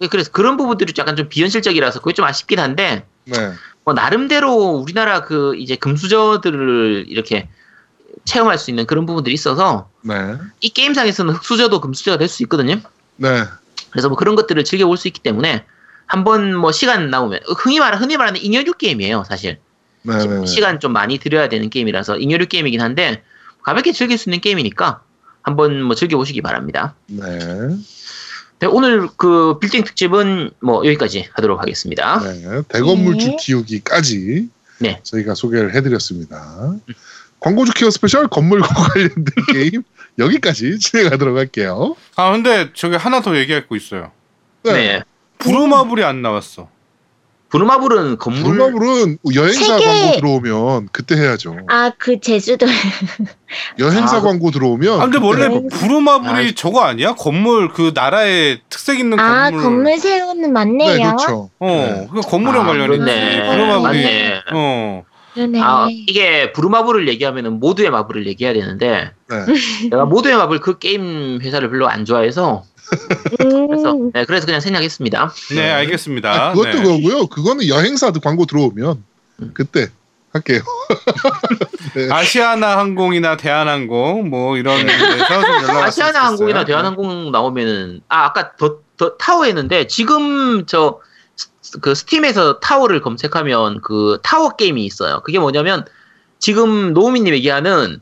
그래서 그런 부분들이 약간 좀 비현실적이라서 그게 좀 아쉽긴 한데 네. 뭐 나름대로 우리나라 그 이제 금수저들을 이렇게 체험할 수 있는 그런 부분들이 있어서 네. 이 게임상에서는 흑수저도 금수저가 될 수 있거든요. 네. 그래서 뭐 그런 것들을 즐겨볼 수 있기 때문에 한번 뭐 시간 나오면 흔히 말 흔히 말하는 잉여류 게임이에요 사실 네. 네. 시간 좀 많이 들여야 되는 게임이라서 잉여류 게임이긴 한데 가볍게 즐길 수 있는 게임이니까 한번 뭐 즐겨보시기 바랍니다. 네. 네, 오늘 그 빌딩 특집은 뭐 여기까지 하도록 하겠습니다. 네. 대건물주 네. 키우기까지 네. 저희가 소개를 해드렸습니다. 광고주 키워 special 건물과 관련된 게임 여기까지 진행하도록 할게요. 아, 근데 저기 하나 더 얘기할 거 있어요. 네. 부루마블이 안 나왔어. 부르마블은 건물 불마블은 여행사 세계- 광고 들어오면 그때 해야죠. 아, 그 제주도. 여행사 아, 광고 들어오면 아, 근데 원래 할 겁니다. 부루마블이 아이. 저거 아니야? 건물 그 나라의 특색 있는 아, 건물. 건물 세우는 맞네요. 네, 그렇죠. 어, 네. 그 건물이랑 아, 관련이. 그렇네. 부루마블이. 맞네. 어. 그러네. 아, 이게 부르마블을 얘기하면은 모두의 마블을 얘기해야 되는데 네. 내가 모두의 마블 그 게임 회사를 별로 안 좋아해서 그래서 음. 네, 그래서 그냥 생략했습니다. 네, 알겠습니다. 아, 그것도 네. 그거고요. 그거는 여행사 광고 들어오면 음. 그때 할게요. 네. 아시아나 항공이나 대한항공 뭐 이런 데서 아시아나. 항공이나 대한항공 나오면은 아 아까 더, The Tower 했는데 지금 저 그 Steam에서 타워를 검색하면 그 타워 게임이 있어요. 그게 뭐냐면 지금 노우미님 얘기하는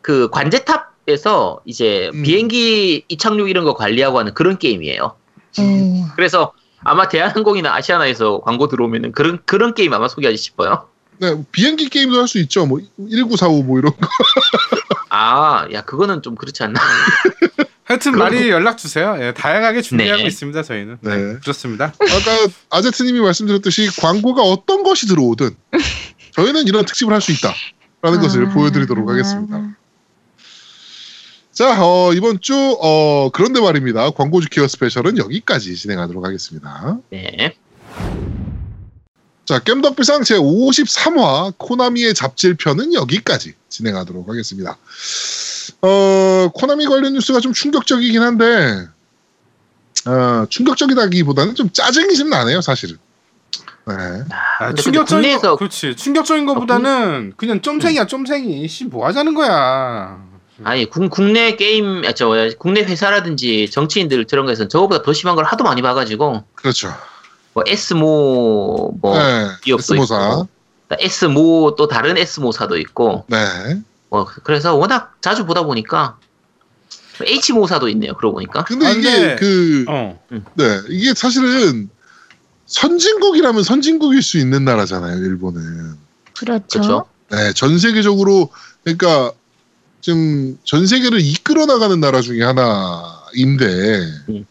그 관제탑 에서 이제 음. 비행기 이착륙 이런 거 관리하고 하는 그런 게임이에요. 음. 그래서 아마 대한항공이나 아시아나에서 광고 들어오면은 그런 그런 게임 아마 소개하지 싶어요. 네, 비행기 게임도 할 수 있죠. 뭐 1945 뭐 이런 거. 아, 야 그거는 좀 그렇지 않나? 하여튼 많이 연락 주세요. 예, 다양하게 준비하고 네. 있습니다. 저희는. 네. 네. 그렇습니다. 아까 아제트님이 말씀드렸듯이 광고가 어떤 것이 들어오든 저희는 이런 특집을 할 수 있다라는 것을 아. 보여드리도록 하겠습니다. 자, 어, 이번 주 어, 그런데 말입니다. 광고주 케어 스페셜은 여기까지 진행하도록 하겠습니다. 네. 자, 겜덕비상 제 53화 코나미의 잡질편은 여기까지 진행하도록 하겠습니다. 어, 코나미 관련 뉴스가 좀 충격적이긴 한데, 어, 충격적이다기보다는 좀 짜증이 좀 나네요, 사실은. 네. 아, 근데 충격적인 국내에서 거, 그렇지. 충격적인 거보다는 그냥 쫌생이야, 쫌생이. 씨, 뭐 하자는 거야. 아니 국, 국내 게임 아, 저 국내 회사라든지 정치인들 저런 거에서는 저거보다 더 심한 걸 하도 많이 봐가지고 그렇죠. 뭐 S모 뭐 네. 기업도 S모사. 있고 S모 또 다른 S모사도 있고 네. 뭐 그래서 워낙 자주 보다 보니까 H모사도 있네요. 그러고 보니까 근데 아, 이게 근데- 그, 어. 네. 이게 사실은 선진국이라면 선진국일 수 있는 나라잖아요, 일본은. 그렇죠. 그렇죠. 네, 전 세계적으로 그러니까 지금 전 세계를 이끌어 나가는 나라 중에 하나인데 음.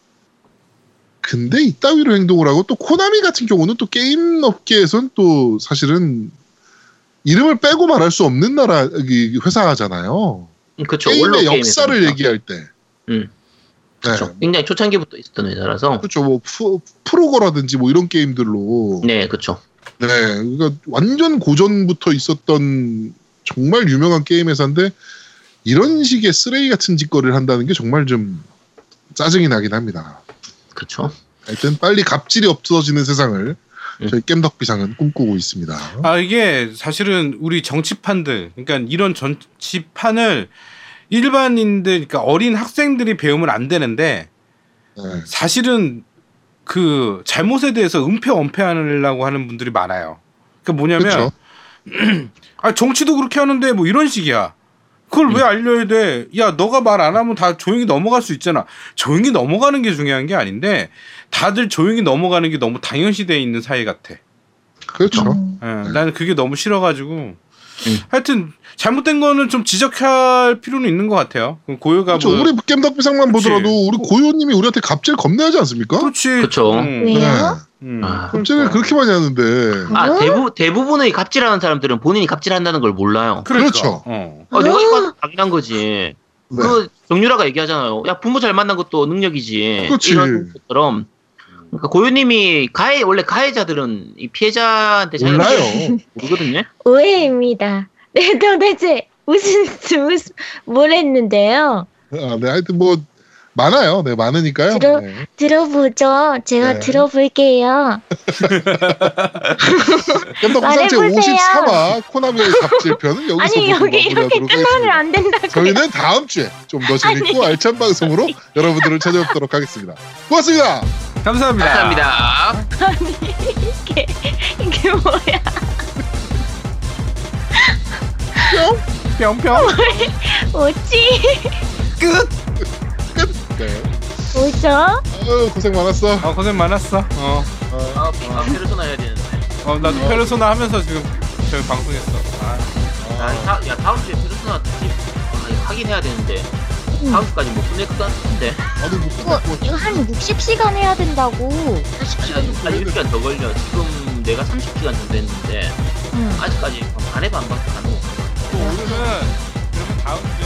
근데 이따위로 행동을 하고 또 코나미 같은 경우는 또 게임 업계에선 또 사실은 이름을 빼고 말할 수 없는 나라 이 회사잖아요. 그렇죠. 게임의 역사를 게임에서니까. 얘기할 때. 음. 네. 그렇죠. 굉장히 초창기부터 있었던 회사라서 그렇죠. 뭐 프, 프로거라든지 뭐 이런 게임들로 네 그렇죠. 네, 그러니까 완전 고전부터 있었던 정말 유명한 게임 회사인데 이런 식의 쓰레기 같은 짓거리를 한다는 게 정말 좀 짜증이 나긴 합니다. 그렇죠. 하여튼 빨리 갑질이 없어지는 세상을 음. 저희 겜덕비상은 꿈꾸고 있습니다. 아 이게 사실은 우리 정치판들 그러니까 이런 정치판을 일반인들 그러니까 어린 학생들이 배우면 안 되는데 네. 사실은 그 잘못에 대해서 은폐 은폐하려고 하는 분들이 많아요. 그러니까 뭐냐면 그렇죠. 아 정치도 그렇게 하는데 뭐 이런 식이야. 그걸 왜 알려야 돼? 야 너가 말 안 하면 다 조용히 넘어갈 수 있잖아. 조용히 넘어가는 게 중요한 게 아닌데 다들 조용히 넘어가는 게 너무 당연시돼 있는 사회 같아. 그렇죠. 음. 예, 네. 나는 그게 너무 싫어가지고 하여튼 잘못된 거는 좀 지적할 필요는 있는 것 같아요. 고요가 그렇죠. 뭐 우리 겜덕비상만. 보더라도 우리 고요님이 우리한테 갑질 겁내하지 않습니까? 그렇지. 그쵸. 음, 왜요? 음. 아, 갑질을 그러니까. 그렇게 많이 하는데 아 어? 대부 대부분의 갑질하는 사람들은 본인이 갑질한다는 걸 몰라요. 그러니까. 그렇죠. 어. 아, 내가 어. 이거 당연한 거지. 네. 그 정유라가 얘기하잖아요. 야 부모 잘 만난 것도 능력이지. 그렇지. 이런 것처럼. 그러니까 고유님이 가해 원래 가해자들은 이 피해자한테 자기가 몰라요. 모르거든요. 오해입니다. 네, 도대체 무슨 무슨 뭘 했는데요? 아, 네, 하여튼 뭐 많아요. 네, 많으니까요. 들어- 네. 들어보죠. 제가 네. 들어볼게요. 제 말해보세요. 53화 코나미의 갑질편은 여기서 아니 여기 이렇게 하겠습니다. 안 된다고요. 저희는 다음 주에 좀 더 재밌고 알찬 방송으로 여러분들을 찾아뵙도록 하겠습니다. 고맙습니다. 감사합니다. 감사합니다. 이게 이게 뭐야? 뿅뿅. 뭐지? 끝. 네. 뭐죠? 아유, 고생 많았어. 어 고생 많았어. 어. 어, 아, 아 페르소나 해야 되는데. 어 나도 페르소나 하면서 지금 저희 방송했어. 아. 아, 다, 야 다음 주에 페르소나 특집 아, 이거 하긴 해야 되는데 다음 주까지 못 끝낼 것 같은데. 아니 뭐 끝났고 이거 한 60시간 해야 된다고. 80시간 아니 6시간 더 걸려. 지금 내가 30시간 정도 했는데 응. 아직까지 반에 반밖에 안 오고. 오늘은 그러면 다음